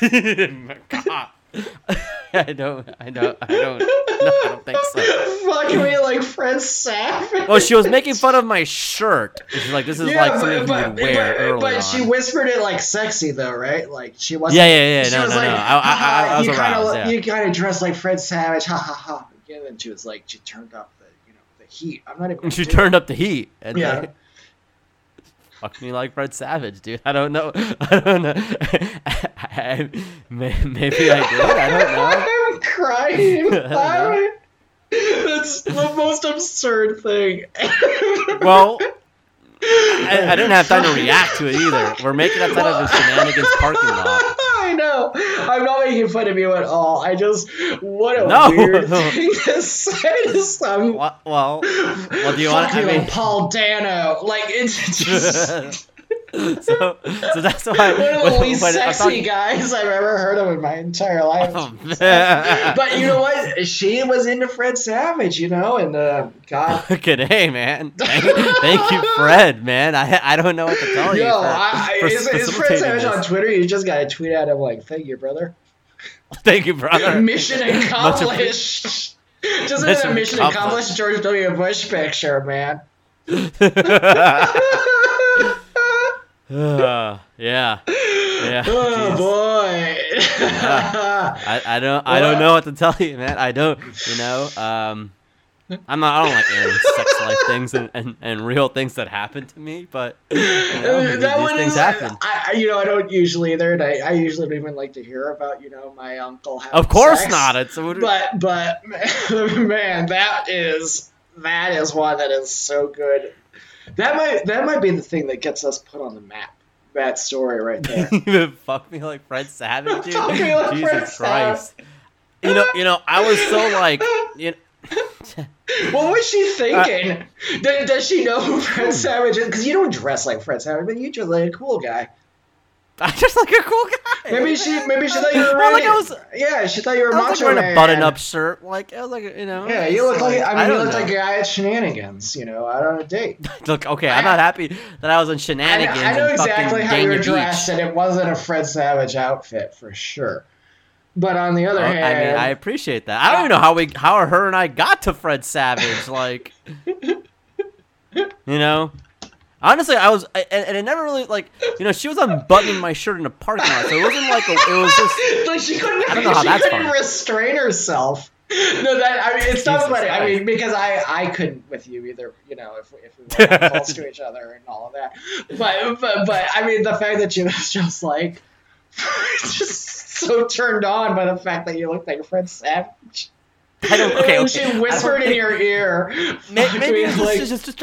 Speaker 2: [laughs]
Speaker 1: God. [laughs] I don't, I don't, I don't, [laughs] no, I don't think so.
Speaker 2: Fuck me like Fred Savage.
Speaker 1: Oh, she was making fun of my shirt. She's like, "This is like something you would wear
Speaker 2: but,
Speaker 1: early
Speaker 2: but
Speaker 1: on."
Speaker 2: she whispered it like sexy though, right? Like she wasn't.
Speaker 1: Yeah, yeah, yeah,
Speaker 2: She
Speaker 1: no,
Speaker 2: was
Speaker 1: no,
Speaker 2: like,
Speaker 1: no. I- I- I- was
Speaker 2: you
Speaker 1: aroused,
Speaker 2: Kinda,
Speaker 1: yeah.
Speaker 2: You kind of dress like Fred Savage, ha ha ha. And then she was like, she turned up the, you know, the heat. I'm not even.
Speaker 1: And she turned up the heat. And
Speaker 2: Yeah.
Speaker 1: like, [laughs] fuck me like Fred Savage, dude. I don't know. [laughs] I don't know. I, may- maybe I did. I don't know.
Speaker 2: Crying. [laughs] I'm- That's the most absurd thing.
Speaker 1: Well, I, I didn't have time to react to it either. We're making outside of the shenanigans parking lot. [laughs]
Speaker 2: I know. I'm not making fun of you at all. I just what a
Speaker 1: No,
Speaker 2: weird [laughs] thing to say to some.
Speaker 1: Well, well, well do you want?
Speaker 2: Fuck
Speaker 1: I mean,
Speaker 2: Paul Dano. Like it's just [laughs]
Speaker 1: so, so that's why.
Speaker 2: one of the
Speaker 1: when-
Speaker 2: least
Speaker 1: when
Speaker 2: sexy guys I've ever heard of in my entire life. [laughs]
Speaker 1: Oh.
Speaker 2: But you know what? She was into Fred Savage, you know, and uh, God. [laughs]
Speaker 1: Good hey man. Thank, thank you, Fred, man. I I don't know what to tell you.
Speaker 2: Yo,
Speaker 1: for-
Speaker 2: I,
Speaker 1: for
Speaker 2: is, is Fred Savage
Speaker 1: this.
Speaker 2: on Twitter? You just gotta tweet at him like, "Thank you, brother."
Speaker 1: Thank you, brother.
Speaker 2: Mission accomplished. Just
Speaker 1: Mission
Speaker 2: a mission
Speaker 1: accomplished.
Speaker 2: accomplished George W. Bush picture, man.
Speaker 1: Uh, [laughs] yeah, yeah.
Speaker 2: Oh
Speaker 1: jeez.
Speaker 2: boy.
Speaker 1: I, I don't I don't know what to tell you, man. I don't. You know. Um, I'm not. I don't like airing sex life things and, and, and real things that happen to me, but you know, these,
Speaker 2: that
Speaker 1: these
Speaker 2: one
Speaker 1: things
Speaker 2: is,
Speaker 1: happen.
Speaker 2: I, I- you know, I don't usually either, and I, I usually don't even like to hear about, you know, my uncle having
Speaker 1: Of course
Speaker 2: sex.
Speaker 1: not. It's
Speaker 2: But, but, [laughs] man, that is, that is one that is so good. That might, that might be the thing that gets us put on the map. That story right there. [laughs]
Speaker 1: fuck me like Fred Savage, [laughs] dude.
Speaker 2: Fuck me like
Speaker 1: Jesus
Speaker 2: Fred
Speaker 1: Christ. You know, you know, I was so like, you know, [laughs]
Speaker 2: What was she thinking?
Speaker 1: Uh,
Speaker 2: does, does she know who Fred Savage is? Because you don't dress like Fred Savage, but you dress like a cool guy.
Speaker 1: I just like a cool guy.
Speaker 2: Maybe she, maybe she thought you were
Speaker 1: Well, like I was,
Speaker 2: Yeah, she thought you were
Speaker 1: I was like wearing a button-up shirt. Like I was like, you know.
Speaker 2: Yeah, you look like, I mean, you look
Speaker 1: know.
Speaker 2: like a guy at shenanigans, you know, out on a date. [laughs]
Speaker 1: Look, okay, I'm not happy that I was on
Speaker 2: I,
Speaker 1: shenanigans
Speaker 2: I know exactly how you were dressed,
Speaker 1: Beach.
Speaker 2: and it wasn't a Fred Savage outfit for sure. But on the other
Speaker 1: Well,
Speaker 2: hand,
Speaker 1: I mean, I appreciate that. I don't even know how we, how her and I got to Fred Savage. Like, [laughs] you know, honestly, I was, I, and, it never really like, you know, she was unbuttoning my shirt in a parking lot, so it wasn't like a, it was just.
Speaker 2: like she couldn't,
Speaker 1: I don't know how
Speaker 2: she
Speaker 1: that's
Speaker 2: couldn't
Speaker 1: fun.
Speaker 2: restrain herself. No, that I mean, it's not funny. I mean, because I I couldn't with you either. You know, if if we were close to each other and all of that. But but but I mean, the fact that she was just like [laughs] just so turned on by the fact that you looked like Fred Savage.
Speaker 1: I don't. Okay,
Speaker 2: And
Speaker 1: okay.
Speaker 2: She whispered in your ear.
Speaker 1: Maybe [laughs]
Speaker 2: me,
Speaker 1: it's
Speaker 2: like-
Speaker 1: just, just,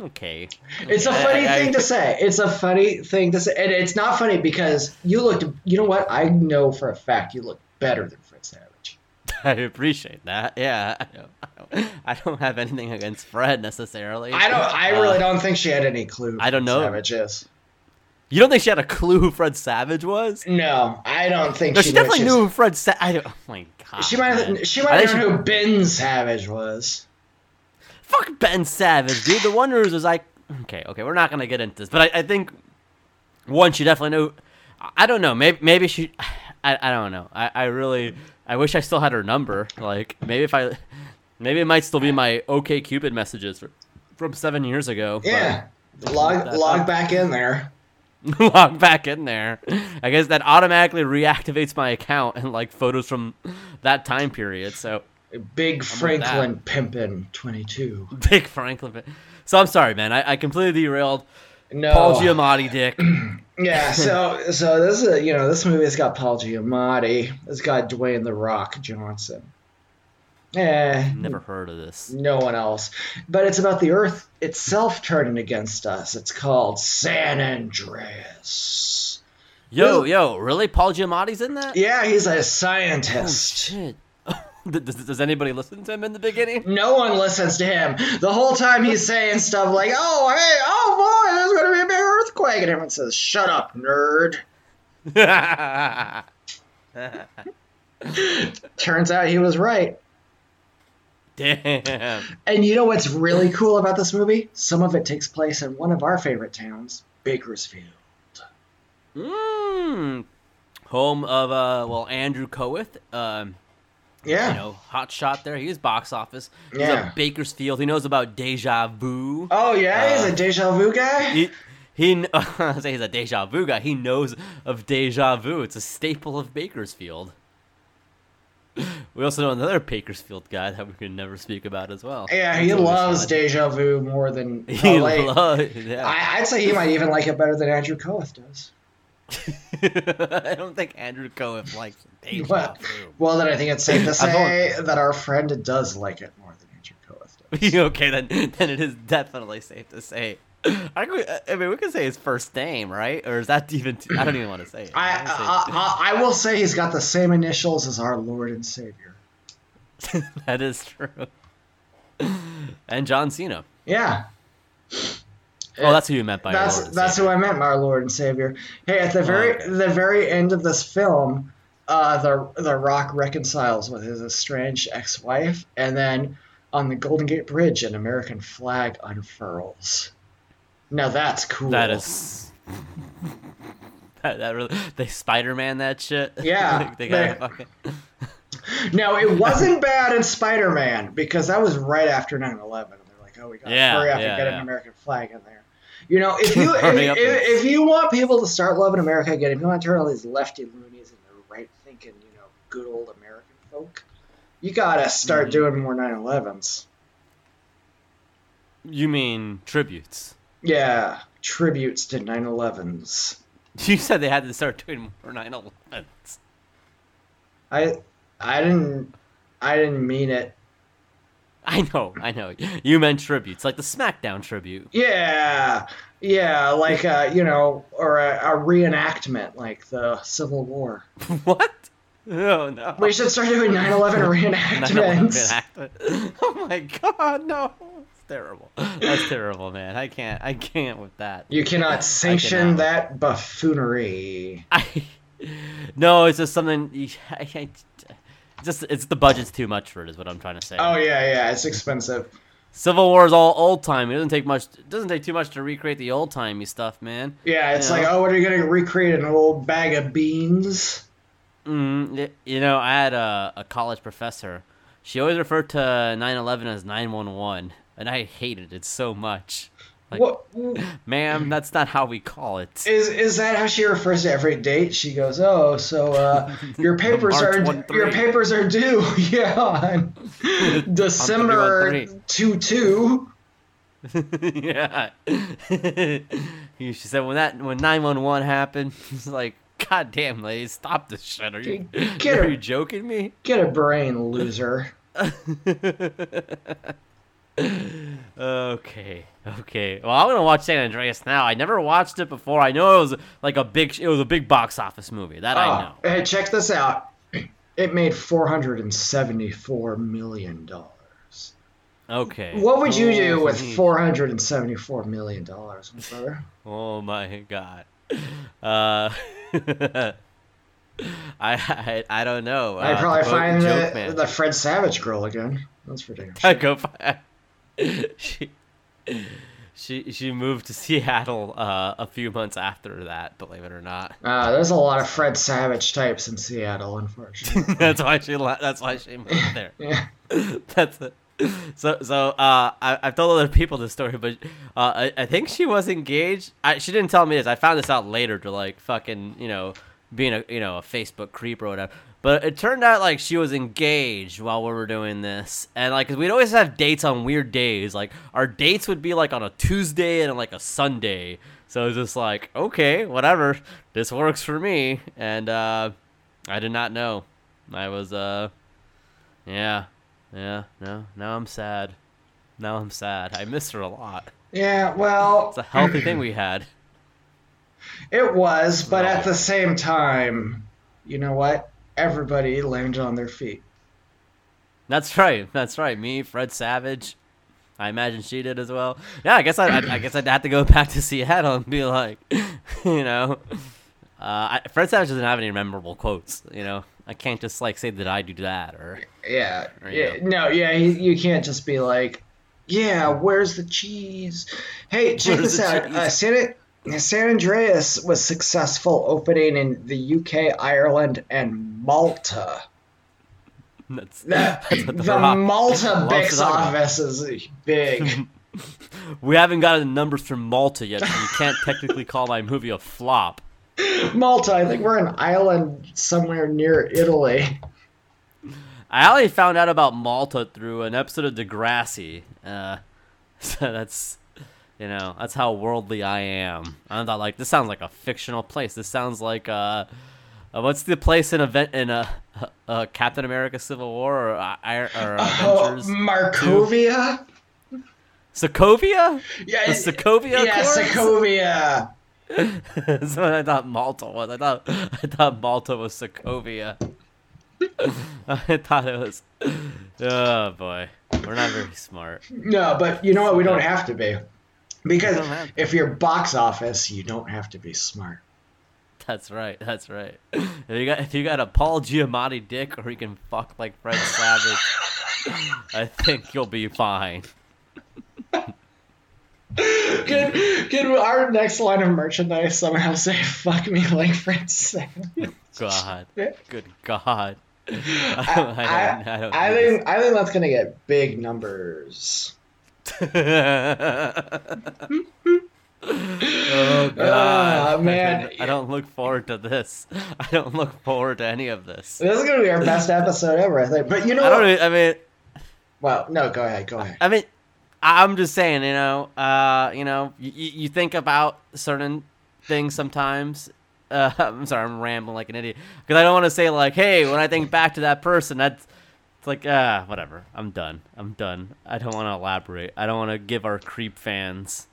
Speaker 1: okay.
Speaker 2: It's a funny
Speaker 1: I-
Speaker 2: thing to say. It's a funny thing to say, and it's not funny because you looked. You know what? I know for a fact you look better than Fred Savage. [laughs]
Speaker 1: I appreciate that. Yeah, I don't, I don't, I don't have anything against Fred necessarily.
Speaker 2: I don't. I
Speaker 1: Uh,
Speaker 2: really don't think she had any clue.
Speaker 1: I don't know.
Speaker 2: Savage is.
Speaker 1: You don't think she had a clue who Fred Savage was?
Speaker 2: No, I don't think
Speaker 1: No,
Speaker 2: she,
Speaker 1: she, definitely knew who Fred Sa- I don't, oh my god.
Speaker 2: She might. Have, she might have known who Ben Savage was.
Speaker 1: Fuck Ben Savage, dude. The Wonders was like, okay, okay, we're not gonna get into this, but I, I think one, she definitely knew. I don't know. Maybe, maybe she. [sighs] I, I don't know. I, I really. I wish I still had her number. Like maybe if I, maybe it might still be my OK Cupid messages from, from seven years ago.
Speaker 2: Yeah. Log log back in there. [laughs]
Speaker 1: log back in there. I guess that automatically reactivates my account and like photos from that time period. So [laughs]
Speaker 2: Big. Franklin Pimpin twenty two.
Speaker 1: big Franklin. So I'm sorry, man. I, I completely derailed.
Speaker 2: No.
Speaker 1: Paul Giamatti, dick. [clears throat]
Speaker 2: Yeah, so so this is you know this movie's got Paul Giamatti, it's got Dwayne the Rock Johnson. Eh,
Speaker 1: Never heard of this.
Speaker 2: no one else. But it's about the Earth itself turning against us. It's called San Andreas.
Speaker 1: Yo, yo, really? Paul Giamatti's in that?
Speaker 2: Yeah, he's a
Speaker 1: Oh,
Speaker 2: scientist.
Speaker 1: shit. [laughs] does, does anybody listen to him in the beginning?
Speaker 2: no one listens to him. The whole time he's saying stuff like, "Oh, hey, oh boy, there's gonna be a big earthquake," and everyone says, "Shut up, nerd." [laughs] Turns out he was right.
Speaker 1: Damn.
Speaker 2: And you know what's really cool about this movie? Some of it takes place in one of our favorite towns, Bakersfield.
Speaker 1: Mm. Home of uh well Andrew Coeth. Um
Speaker 2: Yeah.
Speaker 1: you know, hot shot there. He was box office. He's
Speaker 2: Yeah.
Speaker 1: a Bakersfield. He knows about deja vu.
Speaker 2: oh yeah, he's
Speaker 1: Uh,
Speaker 2: a deja vu guy.
Speaker 1: He he [laughs] I say he's a deja vu guy. He knows of deja vu. It's a staple of Bakersfield. [laughs] We also know another Bakersfield guy that we can never speak about as well.
Speaker 2: yeah, he loves deja vu more than [laughs]
Speaker 1: He
Speaker 2: LA.
Speaker 1: loves. Yeah.
Speaker 2: I, I'd say he might even like it better than Andrew Coeth does. [laughs]
Speaker 1: I don't think Andrew Cohen likes deja
Speaker 2: Well,
Speaker 1: vu.
Speaker 2: well, then I think it's safe to [laughs] say that our friend does like it more than Andrew Cohen does. [laughs]
Speaker 1: okay, then then it is definitely safe to say. [clears throat] I, could- I mean, we can say his first name, right? Or is that even? Too, I don't even want to say it.
Speaker 2: I,
Speaker 1: I, I, uh,
Speaker 2: uh, I will say he's got the same initials as our Lord and Savior.
Speaker 1: that is true. and John Cena.
Speaker 2: Yeah.
Speaker 1: Oh, that's who you meant by
Speaker 2: that's that's who I meant, my Lord and Savior. Hey, at the very
Speaker 1: okay.
Speaker 2: the very end of this film, uh, the the Rock reconciles with his estranged ex-wife, and then on the Golden Gate Bridge, an American flag unfurls. Now that's cool.
Speaker 1: That is. [laughs] that, that really they Spider Man that shit. [laughs]
Speaker 2: Yeah,
Speaker 1: they got fucking. [laughs]
Speaker 2: Now it wasn't bad in Spider-Man because that was right after 9/11, and they're like, "Oh, we got to
Speaker 1: Yeah,
Speaker 2: hurry up
Speaker 1: yeah,
Speaker 2: and get
Speaker 1: yeah.
Speaker 2: an American flag in there." You know, if you [laughs] if, if, if you want people to start loving America again, if you want to turn all these lefty loonies into right thinking, you know, good old American folk, you gotta start
Speaker 1: Mm-hmm.
Speaker 2: doing more 9/11s.
Speaker 1: You mean tributes?
Speaker 2: Yeah, tributes to 9/11s. [laughs]
Speaker 1: You said they had to start doing more 9/11s.
Speaker 2: I I didn't I didn't mean it. [laughs]
Speaker 1: I know, I know. You meant tributes, like the SmackDown tribute.
Speaker 2: Yeah, yeah, like uh, you know, or a, a reenactment, like the Civil War. [laughs]
Speaker 1: what? Oh no.
Speaker 2: We should start doing 9/11 [laughs] reenactments.
Speaker 1: reenactment. Oh my god, no. It's terrible. That's terrible, man. I can't. I can't with that.
Speaker 2: You cannot sanction
Speaker 1: cannot.
Speaker 2: that buffoonery.
Speaker 1: I. No, it's just something. I, just it's the budget's too much for it, is what I'm trying to say.
Speaker 2: Oh yeah, yeah, it's expensive.
Speaker 1: Civil War is all old time. It doesn't take much. It doesn't take too much to recreate the old timey stuff, man.
Speaker 2: Yeah, it's
Speaker 1: Yeah.
Speaker 2: like, oh, what are you gonna recreate an old bag of beans?
Speaker 1: Mm, you know, I had a, a college professor. She always referred to 9/11 as 911, and I hated it so much. Like,
Speaker 2: what [laughs]
Speaker 1: ma'am, that's not how we call it.
Speaker 2: is is that how she refers to every date? She goes, oh, so uh, [laughs] your papers are
Speaker 1: 1-3.
Speaker 2: your papers are due. [laughs] yeah, on December
Speaker 1: 1-3.
Speaker 2: two two.
Speaker 1: yeah. she said when that when 911 happened, it's like, God damn, lady, stop this shit. Are you,
Speaker 2: Get
Speaker 1: are you joking me?
Speaker 2: Get a brain, loser.
Speaker 1: Okay, okay. Well, I'm gonna watch San Andreas now. I never watched it before. I know it was like a big, it was a big box office movie. That I know.
Speaker 2: Oh, hey, check this out. It made four hundred and seventy-four million dollars.
Speaker 1: Okay.
Speaker 2: What would you do
Speaker 1: Oh,
Speaker 2: with four hundred and seventy-four million dollars, brother?
Speaker 1: Oh my god. Uh, [laughs] I, I I don't know.
Speaker 2: I'd
Speaker 1: Uh,
Speaker 2: probably
Speaker 1: quote
Speaker 2: find the,
Speaker 1: Man.
Speaker 2: the Fred Savage girl again. That's for damn [laughs]
Speaker 1: I go find. [laughs] she, she she moved to [laughs] Seattle uh, a few months after that. Believe it or not.
Speaker 2: Uh, there's a lot of Fred Savage types in Seattle, unfortunately. [laughs]
Speaker 1: that's why she that's why she moved there.
Speaker 2: yeah.
Speaker 1: that's it. So so uh, I I've told other people this story, but uh, I I think she was engaged. I, she didn't tell me this. I found this out later to like fucking you know being a you know a Facebook creep or whatever. But it turned out like she was engaged while we were doing this, and like 'cause we'd always have dates on weird days. Like our dates would be like on a Tuesday and like a Sunday. So it was just like okay, whatever, this works for me. And uh, I did not know. I was uh, yeah, yeah. No, now I'm sad. Now I'm sad. I miss her a lot.
Speaker 2: Yeah, well,
Speaker 1: It's a healthy thing we had.
Speaker 2: it was, but at the same time, you know what? Everybody landed on their feet.
Speaker 1: That's right. That's right. Me, Fred Savage. I imagine she did as well. Yeah, I guess I, I, I guess I'd have to go [laughs] back to Seattle and be like, [laughs] you know, uh, I, Fred Savage doesn't have any memorable quotes. You know, I can't just like say that I do that or
Speaker 2: Yeah,
Speaker 1: you
Speaker 2: yeah, no, yeah, you, you can't just be like, yeah, where's the cheese? Hey, check
Speaker 1: Where's
Speaker 2: this out.
Speaker 1: cheese?
Speaker 2: Uh, San, San Andreas was successful opening in the UK, Ireland, and Malta.
Speaker 1: that's,
Speaker 2: That, [laughs]
Speaker 1: that's the,
Speaker 2: the Malta Bix office is big. [laughs]
Speaker 1: We haven't gotten the numbers from Malta yet, so you can't [laughs] technically call my movie a flop.
Speaker 2: Malta, I think we're an island somewhere near Italy.
Speaker 1: I only found out about Malta through an episode of Degrassi. Uh, so that's, you know, that's how worldly I am. I thought like this sounds like a fictional place. This sounds like uh, uh what's the place in event in a uh, Captain America: Civil War or uh, Ir- or
Speaker 2: Oh,
Speaker 1: Avengers?
Speaker 2: Markovia?
Speaker 1: Sokovia?
Speaker 2: Yeah,
Speaker 1: The Sokovia
Speaker 2: Yeah,
Speaker 1: Accords?
Speaker 2: Sokovia. [laughs]
Speaker 1: That's what I thought Malta was. I thought I thought Malta was Sokovia. [laughs] I thought it was. Oh boy, we're not very smart.
Speaker 2: No, but you know what? We don't have to be. Because if you're box office, you don't have to be smart.
Speaker 1: That's right. That's right. If you got if you got a Paul Giamatti dick, or you can fuck like Fred Savage, [laughs] I think you'll be fine.
Speaker 2: Could, could our next line of merchandise somehow say "fuck me like Fred Savage"?
Speaker 1: God, [laughs] good God. I,
Speaker 2: I, [laughs]
Speaker 1: I, don't, I, don't
Speaker 2: I think I think that's gonna get big numbers.
Speaker 1: Oh God,
Speaker 2: Ah, man.
Speaker 1: I don't, look forward to this. I don't look forward to any of this.
Speaker 2: This is gonna be our best episode ever, I think. But you know
Speaker 1: I don't.
Speaker 2: what?
Speaker 1: I mean,
Speaker 2: Well, no, go ahead, go ahead.
Speaker 1: I mean, I'm just saying, you know, uh, you know, you, you think about certain things sometimes. Uh, [laughs] I'm sorry, I'm rambling like an idiot because I don't want to say like, hey, when I think back to that person, that's it's like, ah, whatever. I'm done. I'm done. I don't want to elaborate. I don't want to give our creep fans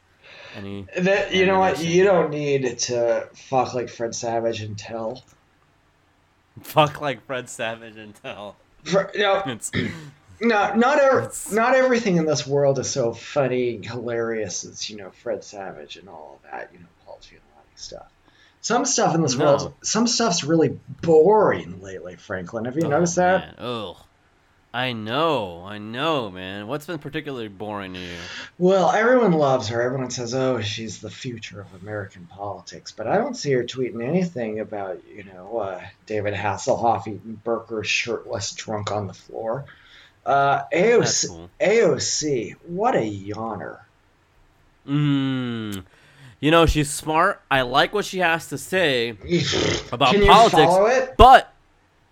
Speaker 1: any.
Speaker 2: That, you know what? You don't need to fuck like Fred Savage until.
Speaker 1: Fuck like Fred Savage until
Speaker 2: For, no, [laughs] no, not ever, not everything in this world is so funny and hilarious as you know Fred Savage and all of that. You know Paul Giamatti stuff. Some stuff in this
Speaker 1: No.
Speaker 2: world, some stuff's really boring lately. Franklin, have you noticed that?
Speaker 1: Oh, I know. I know, man. What's been particularly boring to you?
Speaker 2: Well, everyone loves her. Everyone says, "Oh, she's the future of American politics," but I don't see her tweeting anything about, you know, uh, David Hasselhoff eating burgers shirtless, drunk on the floor. Uh, AOC,
Speaker 1: cool.
Speaker 2: AOC, what a yawner.
Speaker 1: Mm. You know, she's smart. I like what she has to say [laughs] about
Speaker 2: Can you
Speaker 1: politics.
Speaker 2: follow it?
Speaker 1: But,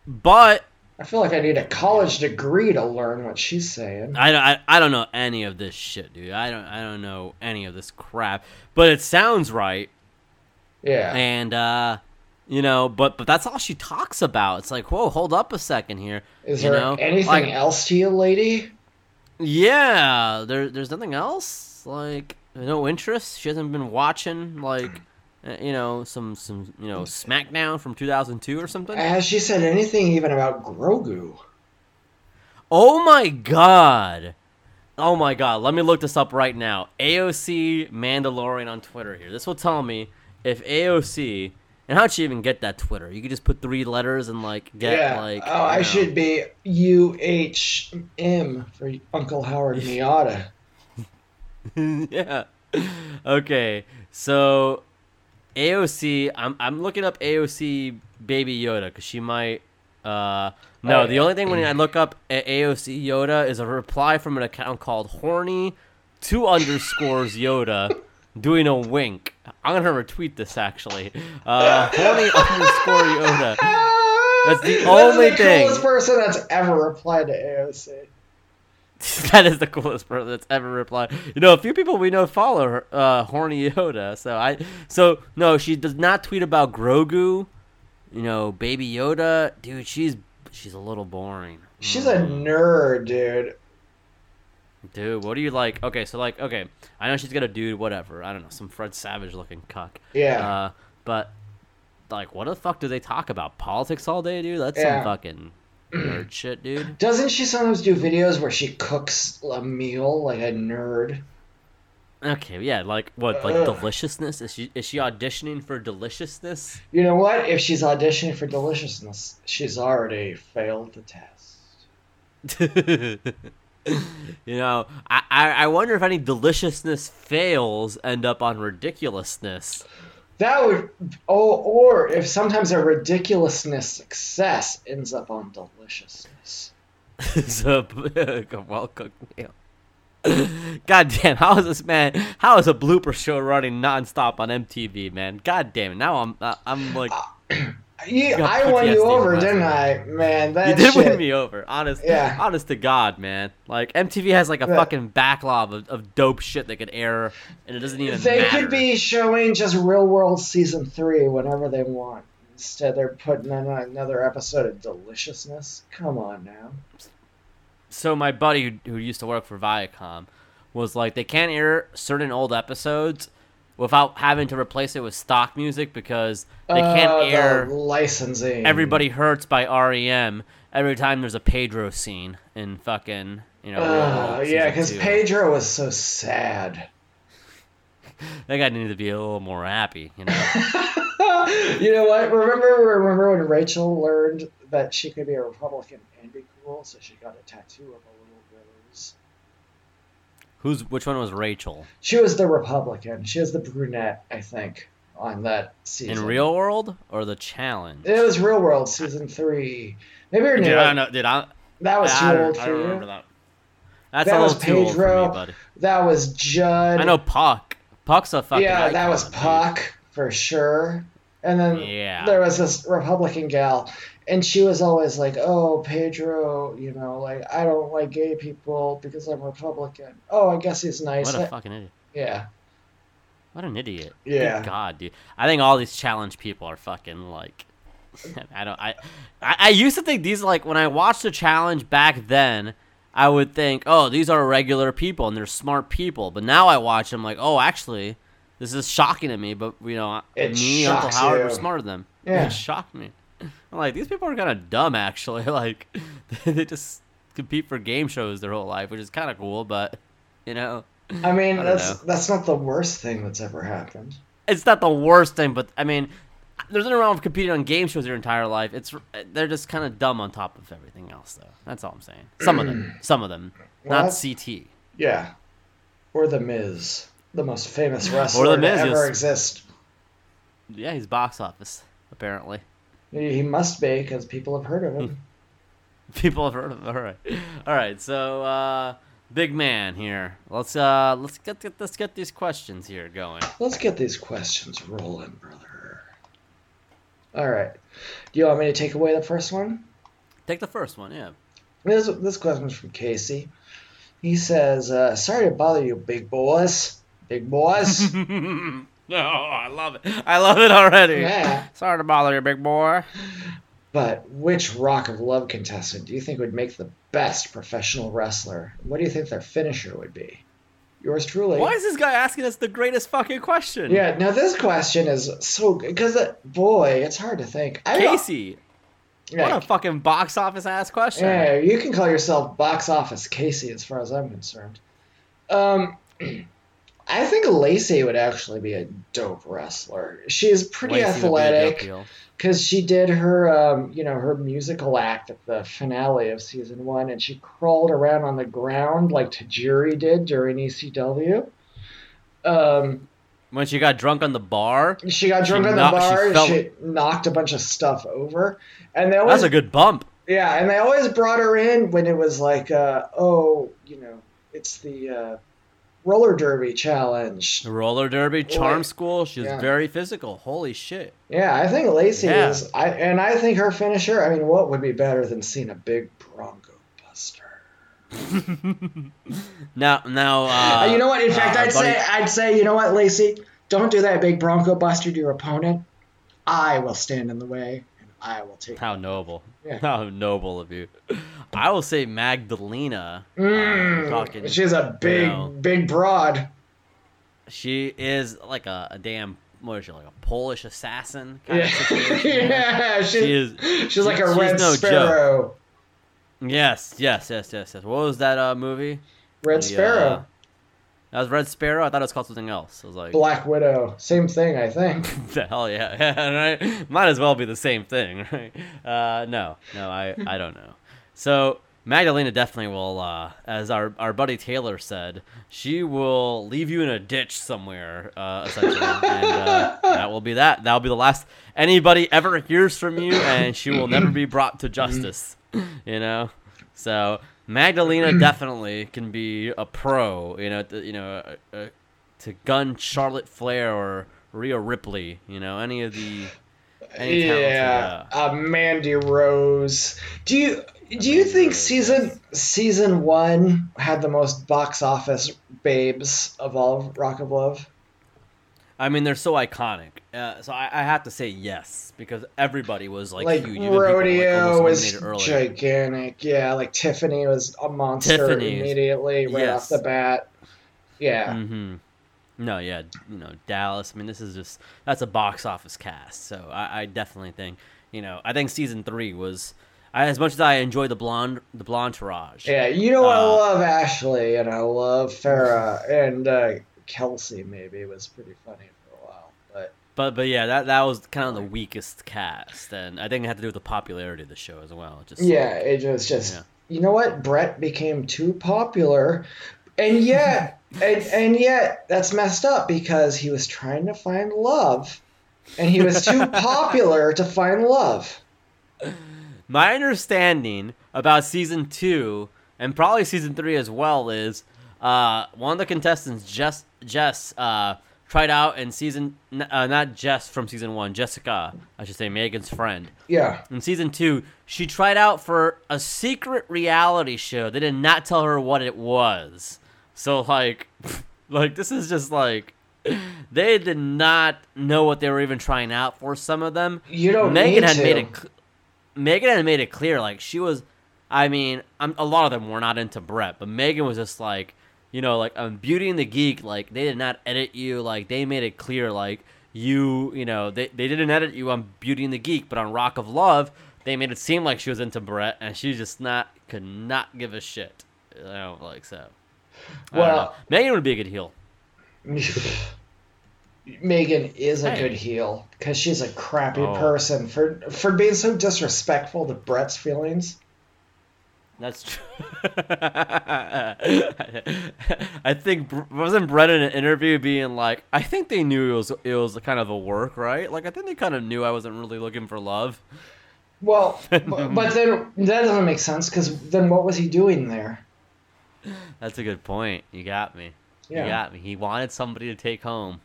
Speaker 1: but
Speaker 2: I feel like I need a college degree to learn what she's saying.
Speaker 1: I don't, I, I don't know any of this shit, dude. I don't, I don't know any of this crap. But it sounds right,
Speaker 2: Yeah.
Speaker 1: and uh, You know, but but that's all she talks about. It's like, whoa, hold up a second here.
Speaker 2: Is
Speaker 1: you
Speaker 2: there
Speaker 1: know?
Speaker 2: anything
Speaker 1: Like,
Speaker 2: else to you, lady?
Speaker 1: Yeah, there there's nothing else. Like no interest. She hasn't been watching like uh, you know some some you know SmackDown from 2002 or something.
Speaker 2: Has she said anything even about Grogu?
Speaker 1: Oh my god. Oh my god. Let me look this up right now. AOC Mandalorian on Twitter here. This will tell me if AOC and how'd she even get that Twitter? You could just put three letters and like get
Speaker 2: yeah.
Speaker 1: like
Speaker 2: oh, I
Speaker 1: know.
Speaker 2: should be U H M for Uncle Howard [laughs] Miata. [laughs]
Speaker 1: yeah. Okay. So AOC, I'm I'm looking up AOC Baby Yoda because she might. Uh, no,
Speaker 2: Oh,
Speaker 1: the only thing when I look up AOC Yoda is a reply from an account called horny two underscores Yoda doing a wink. I'm gonna retweet this actually. Uh, horny [laughs] underscore Yoda. That's the only
Speaker 2: that's the
Speaker 1: thing.
Speaker 2: person that's ever replied to AOC. [laughs]
Speaker 1: that is the coolest person that's ever replied. You know, a few people we know follow her, uh, horny Yoda. So I, so no, she does not tweet about Grogu. You know, Baby Yoda, dude. She's she's a little boring.
Speaker 2: She's a nerd, dude.
Speaker 1: Dude, what do you like? Okay, so like, okay, I know she's got a dude, whatever. I don't know, some Fred Savage looking cuck.
Speaker 2: Yeah.
Speaker 1: Uh, but like, what the fuck do they talk about? Politics all day, dude. That's
Speaker 2: Yeah.
Speaker 1: some fucking nerd shit, dude.
Speaker 2: Doesn't she sometimes do videos where she cooks a meal like a nerd?
Speaker 1: Okay, yeah, like what, like
Speaker 2: Ugh.
Speaker 1: deliciousness? Is she is she auditioning for deliciousness?
Speaker 2: You know what? If she's auditioning for deliciousness, she's already failed the test. [laughs]
Speaker 1: you know, I, I I wonder if any deliciousness fails end up on ridiculousness.
Speaker 2: That would, oh, or if sometimes a ridiculousness success ends up on deliciousness. [laughs]
Speaker 1: so a [laughs] well cooked meal. [laughs] God damn! How is this man? How is a blooper show running nonstop on MTV, man? God damn it! Now I'm uh, I'm like [clears throat]
Speaker 2: You,
Speaker 1: got
Speaker 2: I won you over, didn't. I? Man, that
Speaker 1: you did
Speaker 2: shit.
Speaker 1: win me over. Honest,
Speaker 2: Yeah.
Speaker 1: honest to God, man. Like MTV has like a
Speaker 2: Yeah.
Speaker 1: fucking backlog of, of dope shit they could air, and it doesn't even
Speaker 2: They
Speaker 1: matter.
Speaker 2: could be showing just Real World Season 3 whenever they want. Instead, they're putting in another episode of Deliciousness. Come on now.
Speaker 1: so my buddy who, who used to work for Viacom was like they can't air certain old episodes without having to replace it with stock music because they can't
Speaker 2: Uh, the
Speaker 1: air
Speaker 2: licensing.
Speaker 1: Everybody Hurts by REM every time there's a Pedro scene in fucking you know.
Speaker 2: Uh, yeah, because. Pedro was so sad. [laughs]
Speaker 1: that guy needed to be a little more happy, you know. [laughs]
Speaker 2: you know what? Remember, remember when Rachel learned that she could be a Republican and be cool, so she got a tattoo of a little rose.
Speaker 1: Who's which one was Rachel
Speaker 2: She was the Republican. She was the brunette, I think, on that season.
Speaker 1: in Real World or the Challenge?
Speaker 2: It was Real World season three. Maybe you're new.
Speaker 1: Did I know? Did I?
Speaker 2: That was too
Speaker 1: I, don't-
Speaker 2: old
Speaker 1: I
Speaker 2: for
Speaker 1: don't
Speaker 2: you.
Speaker 1: remember that. That's
Speaker 2: That
Speaker 1: a
Speaker 2: was
Speaker 1: little too old for
Speaker 2: Pedro.
Speaker 1: me, buddy.
Speaker 2: That was Judd.
Speaker 1: I know Puck. Puck's a fucking.
Speaker 2: yeah, that
Speaker 1: icon,
Speaker 2: was
Speaker 1: dude.
Speaker 2: Puck for sure. And then
Speaker 1: Yeah.
Speaker 2: there was this Republican gal, and she was always like, "Oh, Pedro, you know, like I don't like gay people because I'm Republican." Oh, I guess he's nice.
Speaker 1: What a fucking idiot.
Speaker 2: yeah,
Speaker 1: What an idiot.
Speaker 2: Yeah.
Speaker 1: Good God, dude. I think all these challenge people are fucking like. [laughs] I don't. I, I. I used to think these like when I watched the challenge back then, I would think, oh, these are regular people and they're smart people. But now I watch them like, oh, actually, this is shocking to me. But you know,
Speaker 2: It
Speaker 1: me, Uncle Howard,
Speaker 2: you.
Speaker 1: were smarter than them.
Speaker 2: Yeah.
Speaker 1: It shocked me. [laughs] I'm like, these people are kind of dumb, actually. [laughs] Like, [laughs] they just compete for game shows their whole life, which is kind of cool. But you know.
Speaker 2: I mean
Speaker 1: I
Speaker 2: that's
Speaker 1: know.
Speaker 2: that's not the worst thing that's ever happened.
Speaker 1: it's not the worst thing, but I mean, there's nothing wrong with competing on game shows your entire life. It's they're just kind of dumb on top of everything else, though. That's all I'm saying. Some of them, mm. some of them, not CT.
Speaker 2: Yeah, or the Miz, the most famous wrestler
Speaker 1: The Miz,
Speaker 2: to ever exist.
Speaker 1: Yeah, he's box office apparently.
Speaker 2: He must be because people have heard of him. [laughs]
Speaker 1: People have heard of. Him. All right, all right. So, uh, big man here. Let's uh, let's get, get let's get these questions here going.
Speaker 2: Let's get these questions rolling, brother. All right. Do you want me to take away the first one?
Speaker 1: Take the first one, yeah.
Speaker 2: This this question's from Casey. He says, uh, "Sorry to bother you, big boys. Big boys. [laughs] [laughs]
Speaker 1: No, I love it. I love it already.
Speaker 2: Yeah.
Speaker 1: Sorry to bother you, big boy.
Speaker 2: But which Rock of Love contestant do you think would make the best professional wrestler? What do you think their finisher would be? Yours truly.
Speaker 1: Why is this guy asking us the greatest fucking question?
Speaker 2: Yeah, now this question is so good because, boy, it's hard to think. I
Speaker 1: Casey.
Speaker 2: Yeah,
Speaker 1: What a fucking box office ass question.
Speaker 2: Yeah, you can call yourself box office Casey as far as I'm concerned. Um, [clears throat] I think Lacey would actually be a dope wrestler. She's pretty
Speaker 1: Lacey would be a dope
Speaker 2: athletic because she did her, um, you know, her musical act at the finale of season one, and she crawled around on the ground like Tajiri did during ECW. Um,
Speaker 1: When she got drunk on the bar,
Speaker 2: she got
Speaker 1: She
Speaker 2: drunk on the
Speaker 1: knocked- she
Speaker 2: bar.
Speaker 1: fell-
Speaker 2: She, knocked a bunch of stuff over, and they always
Speaker 1: that's a good bump.
Speaker 2: yeah, and they always brought her in when it was like, uh, oh, you know, it's the uh, roller derby challenge.
Speaker 1: Roller derby, charm
Speaker 2: Boy.
Speaker 1: school. She was
Speaker 2: Yeah.
Speaker 1: very physical. Holy shit.
Speaker 2: Yeah, I think Lacey
Speaker 1: Yeah.
Speaker 2: is, I and I think her finisher. I mean, what would be better than seeing a big Bronco Buster? [laughs]
Speaker 1: Now, now. Uh,
Speaker 2: Uh, you know what? In fact,
Speaker 1: uh,
Speaker 2: I'd
Speaker 1: buddy-
Speaker 2: say, I'd say, you know what, Lacey, don't do that big Bronco Buster to your opponent. I will stand in the way, and I will take.
Speaker 1: How noble.
Speaker 2: Yeah.
Speaker 1: How noble of you. I will say Magdalena. uh,
Speaker 2: Mm,
Speaker 1: talking,
Speaker 2: she's a big,
Speaker 1: know.
Speaker 2: big broad.
Speaker 1: she is like a, a damn. What is she like a Polish assassin? Kind
Speaker 2: Yeah,
Speaker 1: of situation. [laughs]
Speaker 2: yeah, she's,
Speaker 1: She is-
Speaker 2: she's like a red
Speaker 1: no joke.
Speaker 2: sparrow.
Speaker 1: Yes, yes, yes, yes, yes. What was that uh, movie?
Speaker 2: Red
Speaker 1: The,
Speaker 2: Sparrow.
Speaker 1: uh, that was Red Sparrow. I thought it was called something else. I was like,
Speaker 2: Black Widow. Same thing, I think. [laughs]
Speaker 1: the hell yeah, [laughs] right? Might as well be the same thing, [laughs] right? Uh, no, no, I, I don't know. So Magdalena definitely will, uh, as our, our buddy Taylor said, she will leave you in a ditch somewhere, uh, essentially, and uh, that will be that. That will be the last anybody ever hears from you, and she will never be brought to justice. [clears throat] You know, so Magdalena [clears throat] definitely can be a pro. You know, th- you know, uh, uh, to gun Charlotte Flair or Rhea Ripley. You know, any of the any
Speaker 2: yeah, uh, Mandy Rose. Do you do you think season season one had the most box office babes of all of Rock of Love?
Speaker 1: I mean, they're so iconic. Uh, so I, I have to say yes because everybody was like,
Speaker 2: Like,
Speaker 1: huge. People, like,
Speaker 2: Rodeo was gigantic. Yeah, like Tiffany was a monster
Speaker 1: Tiffany is-
Speaker 2: immediately right
Speaker 1: yes.
Speaker 2: off the bat. Yeah.
Speaker 1: Mm-hmm. No, yeah, you know Dallas. I mean, this is just that's a box office cast. So I, I definitely think you know I think season three was I, as much as I enjoy the blonde the blonde Taraj.
Speaker 2: Yeah, you know I
Speaker 1: Uh,
Speaker 2: love Ashley and I love Farrah and uh, Kelsey. Maybe was pretty funny for a while, but
Speaker 1: But but yeah, that that was kind of the weakest cast, and I think it had to do with the popularity of the show as well. Just
Speaker 2: yeah, it was just
Speaker 1: Yeah.
Speaker 2: you know what Bret became too popular, and yet [laughs] and, and yet that's messed up because he was trying to find love, and he was too [laughs] popular to find love.
Speaker 1: My understanding about season two and probably season three as well is uh, one of the contestants, Jess, Jess uh, tried out in season, uh, not Jess from season one, Jessica, I should say, Megan's friend.
Speaker 2: Yeah,
Speaker 1: In season two, she tried out for a secret reality show. They did not tell her what it was. So like, [laughs] like this is just like. [laughs] They did not know what they were even trying out for. Some of them,
Speaker 2: you don't
Speaker 1: Megan
Speaker 2: need
Speaker 1: had
Speaker 2: to.
Speaker 1: made it. Megan had made it clear, like she was. I mean, I'm, a lot of them were not into Bret, but Megan was just like, you know, like on Beauty and the Geek, like they did not edit you. Like they made it clear, like you, you know, they they didn't edit you on Beauty and the Geek, but on Rock of Love, they made it seem like she was into Bret, and she just not could not give a shit. You know, like so. I don't.
Speaker 2: Well-
Speaker 1: Megan would be a good heel. [laughs]
Speaker 2: Megan is a
Speaker 1: Hey.
Speaker 2: good heel because she's a crappy
Speaker 1: Oh.
Speaker 2: person for for being so disrespectful to Bret's feelings.
Speaker 1: That's true. I think wasn't Bret in an interview being like, I think they knew it was it was kind of a work, right? Like I think they kind of knew I wasn't really looking for love.
Speaker 2: Well, [laughs] but, but then that doesn't make sense because then what was he doing there?
Speaker 1: That's a good point. You got me.
Speaker 2: Yeah.
Speaker 1: You got me. He wanted somebody to take home.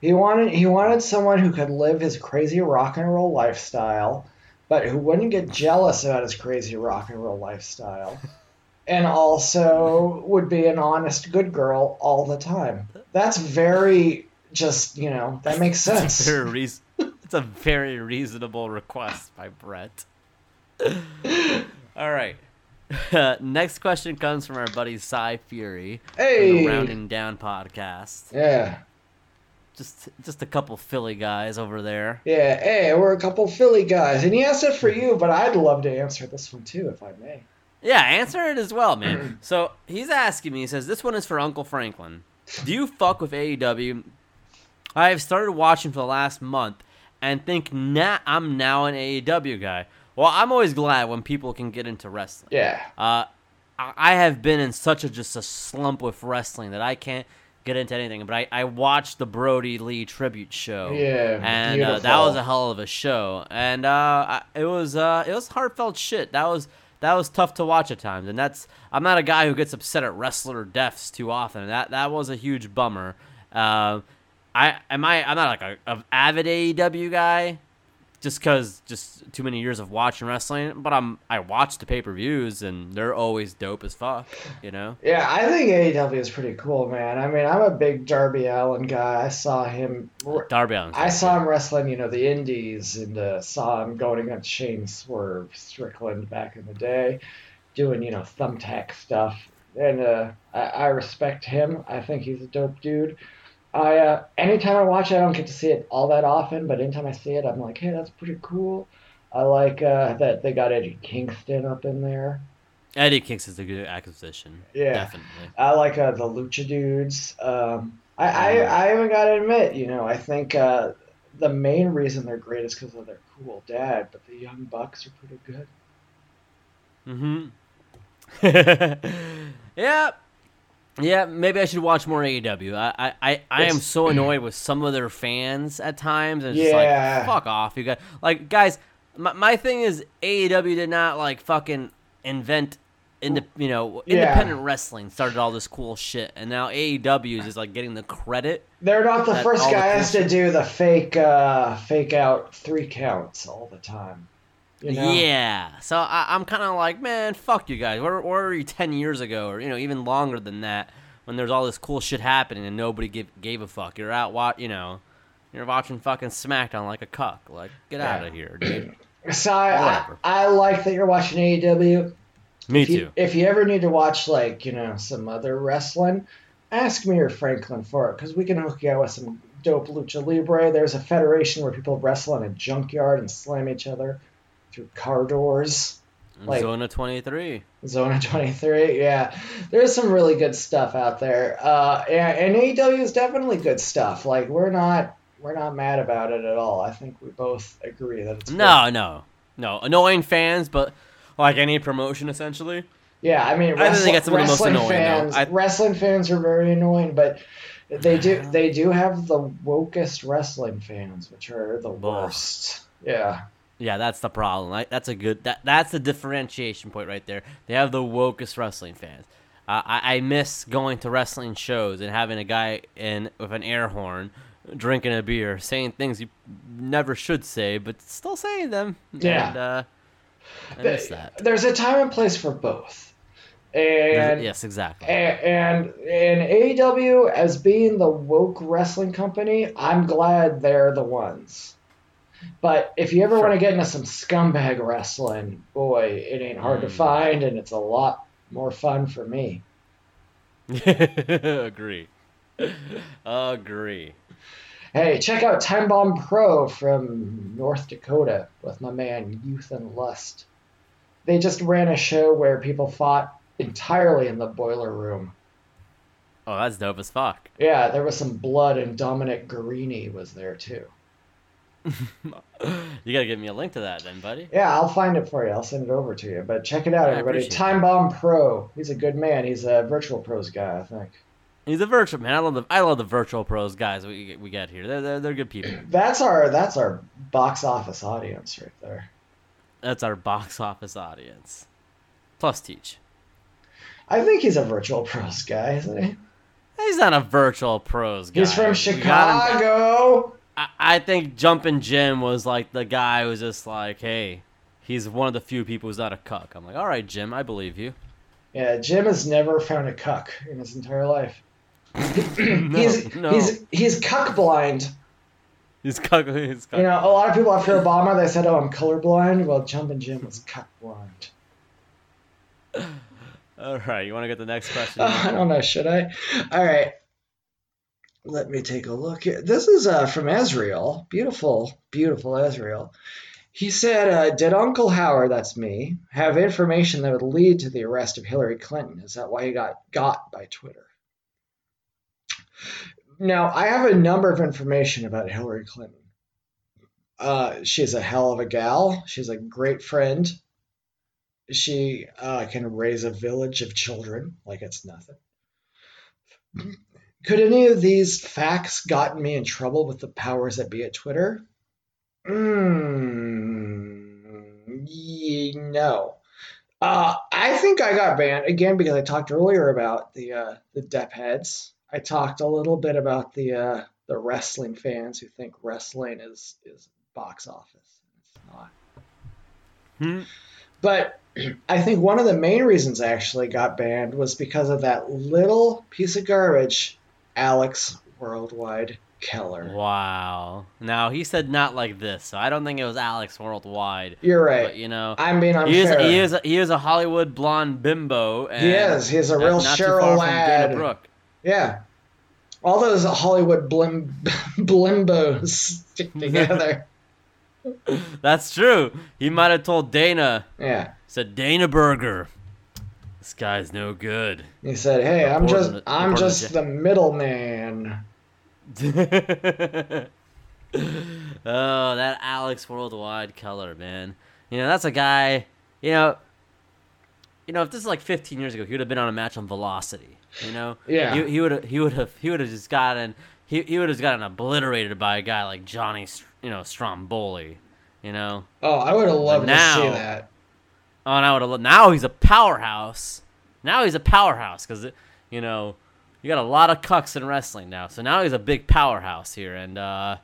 Speaker 2: He wanted he wanted someone who could live his crazy rock and roll lifestyle, but who wouldn't get jealous about his crazy rock and roll lifestyle, [laughs] and also would be an honest good girl all the time. That's very just you know that makes [laughs] sense.
Speaker 1: Very reas- it's a very reasonable request by Bret. [laughs] All right. next question comes from our buddy Cy Fury from
Speaker 2: Hey.
Speaker 1: the Rounding Down podcast.
Speaker 2: Yeah,
Speaker 1: Just just a couple Philly guys over there.
Speaker 2: yeah. Hey, we're a couple Philly guys, and he asked it for [laughs] you, but I'd love to answer this one too, if I may.
Speaker 1: Yeah, answer it as well, man. [clears throat] so he's asking me. He says this one is for Uncle Franklin. Do you fuck with AEW? I have started watching for the last month and think nah, I'm now an AEW guy. Well, I'm always glad when people can get into wrestling.
Speaker 2: Yeah,
Speaker 1: Uh, I I have been in such a just a slump with wrestling that I can't get into anything. But I, I watched the Brodie Lee tribute show.
Speaker 2: Yeah,
Speaker 1: and uh, that was a hell of a show. And uh, I, it was uh, it was heartfelt shit. That was that was tough to watch at times. And that's I'm not a guy who gets upset at wrestler deaths too often. That that was a huge bummer. Uh, I am I I'm not like a, a avid AEW guy just because just too many years of watching wrestling. But I'm I watch the pay per views and they're always dope as fuck. You know.
Speaker 2: yeah. I think AEW is pretty cool, man. I mean, I'm a big Darby Allin guy. I saw him.
Speaker 1: Darby Allin.
Speaker 2: I saw him wrestling, you know, the Indies, and uh, saw him going against Shane Swerve Strickland back in the day, doing you know thumbtack stuff. And uh, I, I respect him. I think he's a dope dude. I uh, anytime I watch it, I don't get to see it all that often, but anytime I see it, I'm like, hey, that's pretty cool. I like uh, that they got Eddie Kingston up in there.
Speaker 1: Eddie is a good acquisition.
Speaker 2: Yeah.
Speaker 1: definitely.
Speaker 2: I like uh, the Lucha dudes. Um, I, I I even got to admit, you know, I think uh, the main reason they're great is because of their cool dad, but the Young Bucks are pretty good.
Speaker 1: Mm-hmm. [laughs] yeah. Yeah, maybe I should watch more AEW. I I, I, I am so annoyed with some of their fans at times. And it's just
Speaker 2: Yeah.
Speaker 1: like, fuck off, you guys. Like, guys, my, my thing is AEW did not, like, fucking invent, into, you know,
Speaker 2: Yeah.
Speaker 1: independent wrestling started all this cool shit. And now AEW is just, like, getting the credit.
Speaker 2: They're not the first
Speaker 1: all the
Speaker 2: guys to do the fake uh, fake out three counts all the time. You know?
Speaker 1: Yeah. So I, I'm kind of like, man, fuck you guys. Where, where were you 10 years ago or, you know, even longer than that when there's all this cool shit happening and nobody give, gave a fuck? You're out, wa- you know, you're watching fucking SmackDown like a cuck. Like, get out of here, dude. [clears throat]
Speaker 2: So I, I, I like that you're watching AEW.
Speaker 1: Me
Speaker 2: if you,
Speaker 1: too.
Speaker 2: If you ever need to watch like you know some other wrestling, ask me or Franklin for it because we can hook you up with some dope lucha libre. There's a federation where people wrestle in a junkyard and slam each other through car doors. like-
Speaker 1: Zona 23.
Speaker 2: Zona 23, yeah. There's some really good stuff out there. Uh, and, and AEW is definitely good stuff. Like we're not we're not mad about it at all. I think we both agree that it's good.
Speaker 1: No, no, no. Annoying fans, but like any promotion, essentially.
Speaker 2: Yeah, I mean,
Speaker 1: I think that's the most annoying,
Speaker 2: fans.
Speaker 1: I-
Speaker 2: Wrestling fans are very annoying, but they do they do have the wokest wrestling fans, which are the worst. Yeah,
Speaker 1: Yeah, that's the problem. Like, that's a good. That that's the differentiation point right there. They have the wokest wrestling fans. Uh, I, I miss going to wrestling shows and having a guy in with an air horn, drinking a beer, saying things you never should say, but still saying them.
Speaker 2: Yeah.
Speaker 1: And, uh, I miss that.
Speaker 2: there's a time and place for both, and
Speaker 1: yes, exactly.
Speaker 2: and and AEW as being the woke wrestling company, I'm glad they're the ones. But if you ever
Speaker 1: Sure.
Speaker 2: want to get into some scumbag wrestling, boy, it ain't hard to
Speaker 1: Mm.
Speaker 2: find, and it's a lot more fun for me. [laughs]
Speaker 1: Agree. Agree.
Speaker 2: Hey, check out Time Bomb Pro from North Dakota with my man Youth and Lust. They just ran a show where people fought entirely in the boiler room.
Speaker 1: Oh, that's dope as fuck.
Speaker 2: Yeah, there was some blood, and Dominic Garrini was there too. [laughs]
Speaker 1: You gotta give me a link to that, then, buddy.
Speaker 2: Yeah, I'll find it for you. I'll send it over to you. But check it out,
Speaker 1: I
Speaker 2: everybody. Time Bomb Pro. He's a good man. He's a virtual pros guy, I think.
Speaker 1: He's a virtual man. I love the I love the virtual pros guys we we get here. They're they're, they're good people. [clears throat]
Speaker 2: That's our that's our box office audience right there.
Speaker 1: That's our box office audience. Plus teach.
Speaker 2: I think he's a virtual pros guy, isn't he?
Speaker 1: He's not a virtual pros guy.
Speaker 2: He's from
Speaker 1: got
Speaker 2: Chicago.
Speaker 1: I, I think Jumpin' Jim was like the guy who was just like, hey, he's one of the few people who's not a cuck. I'm like, all right, Jim, I believe you.
Speaker 2: Yeah, Jim has never found a cuck in his entire life. [clears throat] he's
Speaker 1: no.
Speaker 2: he's he's cuck blind.
Speaker 1: He's cuck. He's cuck.
Speaker 2: You know, a lot of people after Obama they said, "Oh, I'm colorblind." Well, Jumpin' Jim was cuck blind. [sighs]
Speaker 1: All right, you want to get the next question?
Speaker 2: Oh, [laughs] I don't know. Should I? All right. Let me take a look. This is uh, from Ezreal. Beautiful, beautiful Ezreal. He said, uh, "Did Uncle Howard, that's me, have information that would lead to the arrest of Hillary Clinton? Is that why he got got by Twitter?" Now, I have a number of information about Hillary Clinton. Uh, she's a hell of a gal. She's a great friend. She uh, can raise a village of children like it's nothing. Could any of these facts gotten me in trouble with the powers that be at Twitter? Mm, no. Uh, I think I got banned again because I talked earlier about the uh, the Depp heads. I talked a little bit about the uh, the wrestling fans who think wrestling is is box office. It's not.
Speaker 1: Hmm.
Speaker 2: But [clears throat] I think one of the main reasons I actually got banned was because of that little piece of garbage, Alex Worldwide Keller.
Speaker 1: Wow. Now he said not like this, so I don't think it was Alex Worldwide.
Speaker 2: You're right.
Speaker 1: But you know,
Speaker 2: I'm being
Speaker 1: he is he is he is a Hollywood blonde bimbo. And
Speaker 2: He is. He's a real
Speaker 1: not
Speaker 2: Cheryl
Speaker 1: Ladd. Brooke.
Speaker 2: Yeah. All those Hollywood blim [laughs] blimbos stick together. [laughs]
Speaker 1: That's true. He might have told Dana.
Speaker 2: yeah.
Speaker 1: Said Dana Burger. This guy's no good.
Speaker 2: He said, "Hey, I'm just
Speaker 1: the-
Speaker 2: I'm just
Speaker 1: the-
Speaker 2: the middleman." [laughs]
Speaker 1: oh, that Alex Worldwide Keller, man. You know, that's a guy. You know, you know, if this is like 15 years ago, he would have been on a match on Velocity. You know,
Speaker 2: Yeah.
Speaker 1: he, he would have he would have he would have just gotten he, he would have gotten obliterated by a guy like Johnny, you know, Stamboli. You know,
Speaker 2: Oh, I would have loved to see that.
Speaker 1: Oh, would now he's a powerhouse. Now he's a powerhouse because you know you got a lot of cucks in wrestling now. So now he's a big powerhouse here, and uh,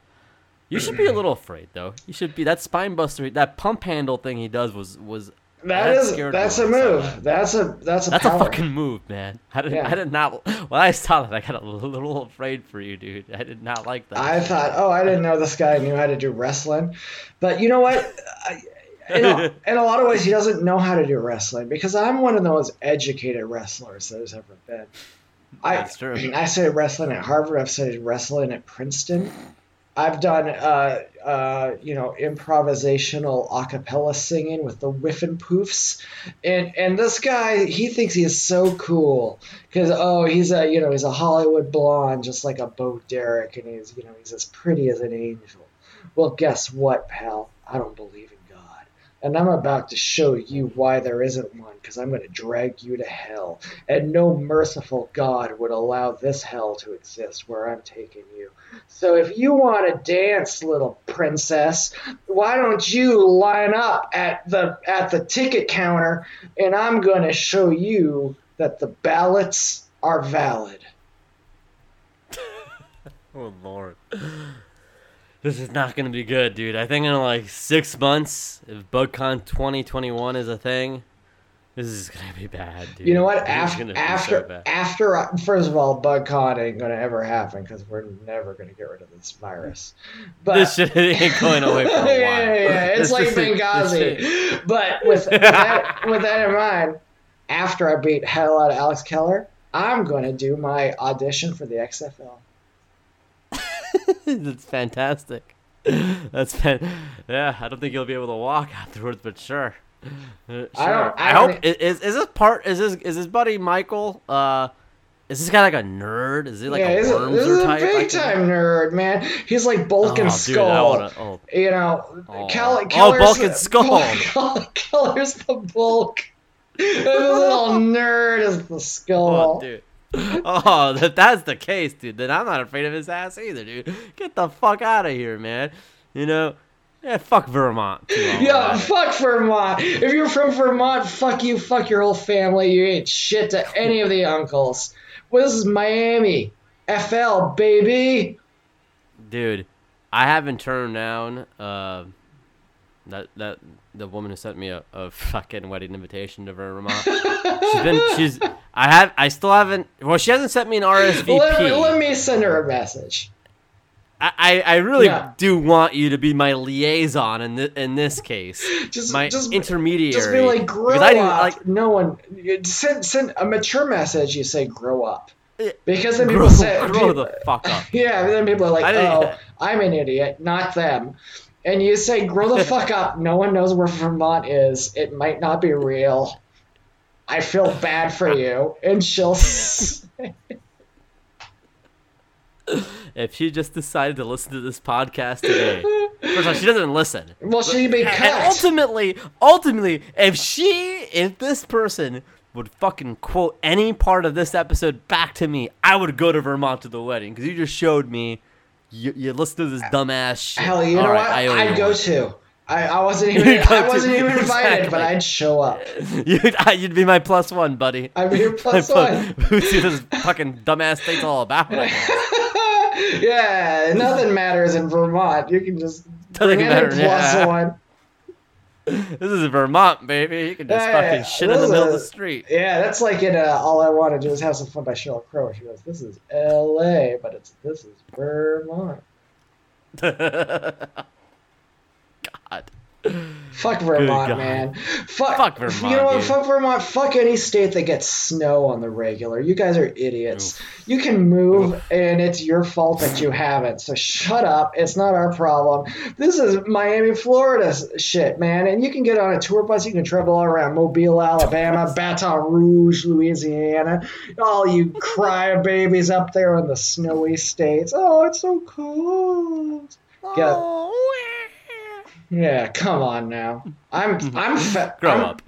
Speaker 1: you should be a little afraid though. You should be that spine buster, that pump handle thing he does was was
Speaker 2: That
Speaker 1: that
Speaker 2: is that's a
Speaker 1: when I saw
Speaker 2: move.
Speaker 1: that.
Speaker 2: That's a that's a
Speaker 1: That's
Speaker 2: power.
Speaker 1: a fucking move, man. I did,
Speaker 2: Yeah.
Speaker 1: I did not. When I saw that, I got a little afraid for you, dude. I did not like that.
Speaker 2: I thought, oh, I didn't know this guy knew how to do wrestling, but you know what? I, in, a, [laughs] in a lot of ways, he doesn't know how to do wrestling because I'm one of the most educated wrestlers there's ever been. I,
Speaker 1: That's true.
Speaker 2: I studied wrestling at Harvard. I've studied wrestling at Princeton. I've done, uh, uh, you know, improvisational a cappella singing with the Whiffenpoofs, and and this guy, he thinks he is so cool because oh, he's a you know he's a Hollywood blonde just like a Bo Derek, and he's you know he's as pretty as an angel. Well, guess what, pal? I don't believe God, and I'm about to show you why there isn't one because I'm going to drag you to hell, and no merciful God would allow this hell to exist where I'm taking you. So if you want to dance, little princess, why don't you line up at the at the ticket counter and I'm going to show you that the ballots are valid. [laughs]
Speaker 1: Oh lord. This is not gonna be good, dude. I think in like six months, if BugCon 2021 is a thing, this is gonna be bad, dude.
Speaker 2: You know what?
Speaker 1: This is
Speaker 2: After
Speaker 1: so
Speaker 2: after after I- first of all, BugCon ain't going to ever happen because we're never going to get rid of this virus. But
Speaker 1: this shit ain't going away for a [laughs] while.
Speaker 2: yeah, yeah, yeah. It's like Benghazi. But with [laughs] that, with that in mind, after I beat hell out of Alex Keller, I'm going to do my audition for the XFL. [laughs]
Speaker 1: That's fantastic. That's fan. Yeah, I don't think you'll be able to walk afterwards, but sure. Uh, sure.
Speaker 2: I don't- I
Speaker 1: I,
Speaker 2: don't
Speaker 1: hope is is this part is this is this buddy Michael? Uh, is this guy like a nerd? Is he like
Speaker 2: yeah,
Speaker 1: a Wormser
Speaker 2: this is a
Speaker 1: type?
Speaker 2: big time nerd, man. He's like Bulk
Speaker 1: Oh,
Speaker 2: and
Speaker 1: dude,
Speaker 2: Skull.
Speaker 1: wanna- oh.
Speaker 2: You know,
Speaker 1: Oh.
Speaker 2: Kel-
Speaker 1: Oh, Bulk and Skull.
Speaker 2: Keller's the bulk. [laughs] the little nerd is the skull.
Speaker 1: Oh, dude. [laughs] Oh, if that's the case, dude, then I'm not afraid of his ass either, dude. Get the fuck out of here, man. You know, yeah, fuck Vermont.
Speaker 2: Yeah, fuck Vermont. If you're from Vermont, fuck you, fuck your whole family. You ain't shit to any of the uncles. Well, this is Miami. FL, baby.
Speaker 1: dude. I haven't turned down uh, that that the woman who sent me a, a [laughs] fucking wedding invitation to Vermont. [laughs] she's been she's I have. I still haven't. Well, she hasn't sent me an RSVP.
Speaker 2: Let, me- let me send her a message.
Speaker 1: I, I really
Speaker 2: Yeah.
Speaker 1: do want you to be my liaison in thi- in this case. [laughs]
Speaker 2: Just,
Speaker 1: my
Speaker 2: just,
Speaker 1: intermediary.
Speaker 2: just be like, grow
Speaker 1: I
Speaker 2: up.
Speaker 1: like-
Speaker 2: no one send send a mature message. You say, grow up,
Speaker 1: Eh,
Speaker 2: because then
Speaker 1: grow,
Speaker 2: people say,
Speaker 1: grow
Speaker 2: people-
Speaker 1: the fuck up.
Speaker 2: Yeah, then people are like,
Speaker 1: I
Speaker 2: "Oh, I'm an idiot, not them." And you say, "Grow the fuck up." No one knows where Vermont is. It might not be real. I feel bad for you. And she'll. [laughs]
Speaker 1: If she just decided to listen to this podcast today, first of all, she doesn't listen.
Speaker 2: Well, she'd be
Speaker 1: And ultimately, ultimately, if she, if this person would fucking quote any part of this episode back to me, I would go to Vermont to the wedding because you just showed me you, you listen to this dumbass shit.
Speaker 2: Hell, you know
Speaker 1: All right,
Speaker 2: what?
Speaker 1: I
Speaker 2: I'd go to. I, I wasn't [laughs] even. I wasn't even invited, but. I'd show up. [laughs]
Speaker 1: You'd, I- you'd be my plus one, buddy.
Speaker 2: I'd be your [laughs] plus one.
Speaker 1: Who's see this fucking dumbass thing's all about?
Speaker 2: Yeah, nothing matters in Vermont. You can just
Speaker 1: Doesn't
Speaker 2: bring in a plus
Speaker 1: yeah.
Speaker 2: one. [laughs]
Speaker 1: This is Vermont, baby. You can just
Speaker 2: Yeah,
Speaker 1: fucking
Speaker 2: yeah,
Speaker 1: shit in the
Speaker 2: this
Speaker 1: middle of the street.
Speaker 2: Yeah, that's like in uh, All I Want to Do Is Have Some Fun by Sheryl Crow. She goes, "This is L.A., but it's this is Vermont." [laughs]
Speaker 1: God.
Speaker 2: Fuck Vermont, man. Fuck,
Speaker 1: Fuck Vermont,
Speaker 2: You know what?
Speaker 1: dude.
Speaker 2: Fuck Vermont. Fuck any state that gets snow on the regular. You guys are idiots. You can move, and it's your fault that you haven't. So shut up. It's not our problem. This is Miami, Florida shit, man. And you can get on a tour bus. You can travel all around Mobile, Alabama, Baton Rouge, Louisiana. All you crybabies up there in the snowy states. Oh, it's so cold. Get oh, Yeah, come on now. I'm mm-hmm. I'm fa-
Speaker 1: Grow
Speaker 2: I'm,
Speaker 1: up.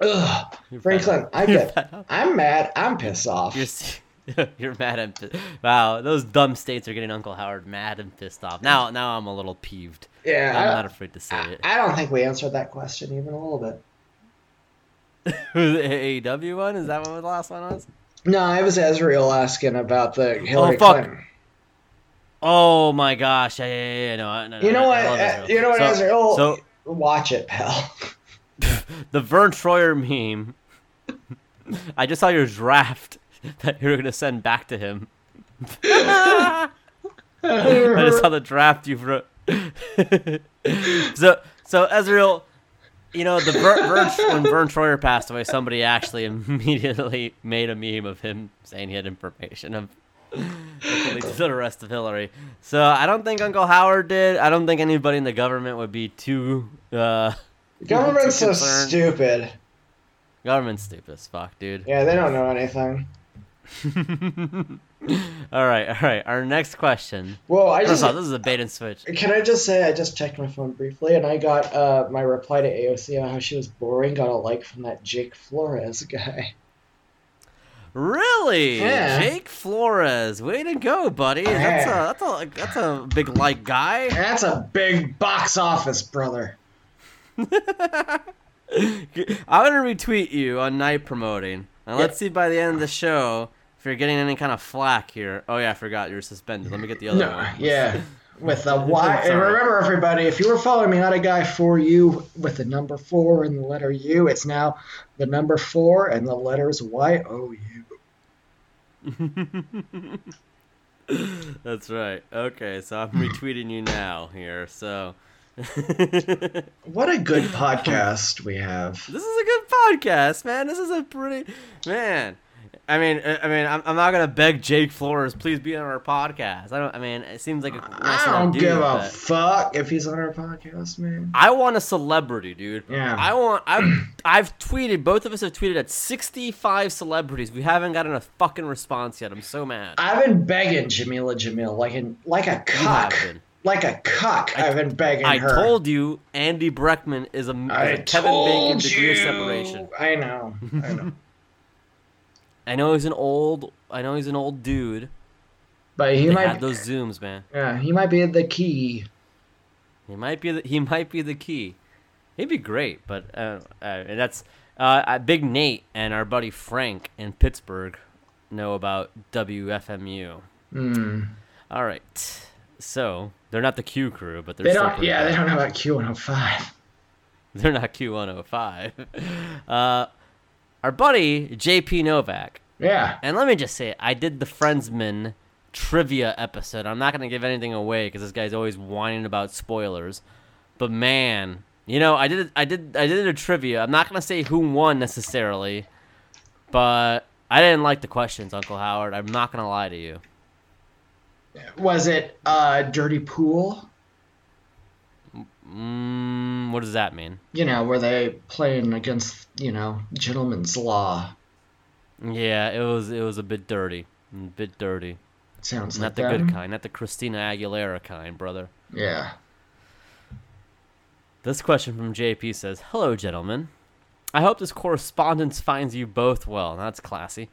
Speaker 2: Ugh,
Speaker 1: You're
Speaker 2: Franklin. I get.
Speaker 1: fed.
Speaker 2: I'm mad. I'm pissed off.
Speaker 1: You're, [laughs] you're mad and wow. Those dumb states are getting Uncle Howard mad and pissed off. Now, now I'm a little peeved.
Speaker 2: yeah,
Speaker 1: I'm not afraid to say
Speaker 2: I,
Speaker 1: it.
Speaker 2: I don't think we answered that question even a little bit. [laughs]
Speaker 1: the AEW one is that what the last one was?
Speaker 2: No, it was Ezreal asking about the oh, Hillary
Speaker 1: Oh, fuck.
Speaker 2: Clinton.
Speaker 1: Oh my gosh! Yeah, yeah, yeah. No, no, no,
Speaker 2: You know what?
Speaker 1: I love
Speaker 2: uh,
Speaker 1: Israel.
Speaker 2: You know what,
Speaker 1: so,
Speaker 2: Ezreal?
Speaker 1: So
Speaker 2: Watch it, pal. [laughs]
Speaker 1: the Vern Troyer meme. [laughs] I just saw your draft [laughs] that you were gonna send back to him. I just saw the draft you wrote. so, so Ezreal, you know, the Ver, Vern, when Vern Troyer passed away, somebody actually immediately made a meme of him saying he had information of that could lead to the arrest of Hillary. So I don't think Uncle Howard did. I don't think anybody in the government would be too. Uh,
Speaker 2: Government's so stupid.
Speaker 1: government's stupid as fuck, dude.
Speaker 2: Yeah, they don't know anything. [laughs]
Speaker 1: all right, all right. Our next question.
Speaker 2: Well, I just
Speaker 1: off, this is a bait and switch.
Speaker 2: Can I just say I just checked my phone briefly and I got uh, my reply to AOC on how she was boring. Got a like from that Jake Flores guy.
Speaker 1: Really,
Speaker 2: Yeah.
Speaker 1: Jake Flores, way to go, buddy. That's a that's a that's a big like guy.
Speaker 2: That's a big box office, brother. [laughs]
Speaker 1: I'm gonna retweet you on night promoting, and let's see by the end of the show if you're getting any kind of flack here. Oh yeah, I forgot you're suspended. Let me get the other
Speaker 2: No,
Speaker 1: one.
Speaker 2: yeah. [laughs] With the Y. And remember, everybody, if you were following me, not a guy for you with the number four and the letter U, it's now the number four and the letters Y O U. [laughs]
Speaker 1: That's right. Okay, so I'm [laughs] retweeting you now here. So
Speaker 2: What a good [laughs] podcast we have.
Speaker 1: This is a good podcast, man. This is a pretty man. I mean, I I mean, I'm, I'm not gonna beg Jake Flores, please be on our podcast. I don't. I mean, it seems like a nice
Speaker 2: I don't give a fuck if he's on our podcast, man.
Speaker 1: I want a celebrity, dude.
Speaker 2: Yeah.
Speaker 1: I want. I've [clears throat] I've tweeted. Both of us have tweeted at 65 celebrities. We haven't gotten a fucking response yet. I'm so mad.
Speaker 2: I've been begging Jameela Jamil like in like a cock, like a cock.
Speaker 1: I-
Speaker 2: I've been begging
Speaker 1: I
Speaker 2: her.
Speaker 1: told you, Andy Breckman is a, is
Speaker 2: I
Speaker 1: a Kevin Bacon degree of separation.
Speaker 2: I know. I know. [laughs]
Speaker 1: I know he's an old. I know he's an old dude.
Speaker 2: But he might.
Speaker 1: had those zooms, man.
Speaker 2: Yeah, he might be the key.
Speaker 1: He might be. The, he might be the key. He'd be great, but uh, uh, that's uh, uh, Big Nate and our buddy Frank in Pittsburgh know about WFMU.
Speaker 2: Hmm.
Speaker 1: All right, so they're not the Q crew, but they're
Speaker 2: They don't. Yeah, they don't know about Q105.
Speaker 1: They're not Q105. [laughs] Uh, our buddy JP Novak.
Speaker 2: Yeah.
Speaker 1: And let me just say, I did the Friendsman trivia episode. I'm not gonna give anything away because this guy's always whining about spoilers. But man, you know, I did, I did, I did a trivia. I'm not gonna say who won necessarily, but I didn't like the questions, Uncle Howard. I'm not gonna lie to you.
Speaker 2: Was it uh, Dirty Pool?
Speaker 1: Mm, what does that mean?
Speaker 2: You know, where they playing against, you know, gentleman's law.
Speaker 1: Yeah, it was, it was a bit dirty, a bit dirty.
Speaker 2: Sounds
Speaker 1: Not
Speaker 2: like
Speaker 1: the
Speaker 2: them.
Speaker 1: good kind, not the Christina Aguilera kind, brother.
Speaker 2: Yeah.
Speaker 1: This question from JP says, "Hello, gentlemen. I hope this correspondence finds you both well. That's classy.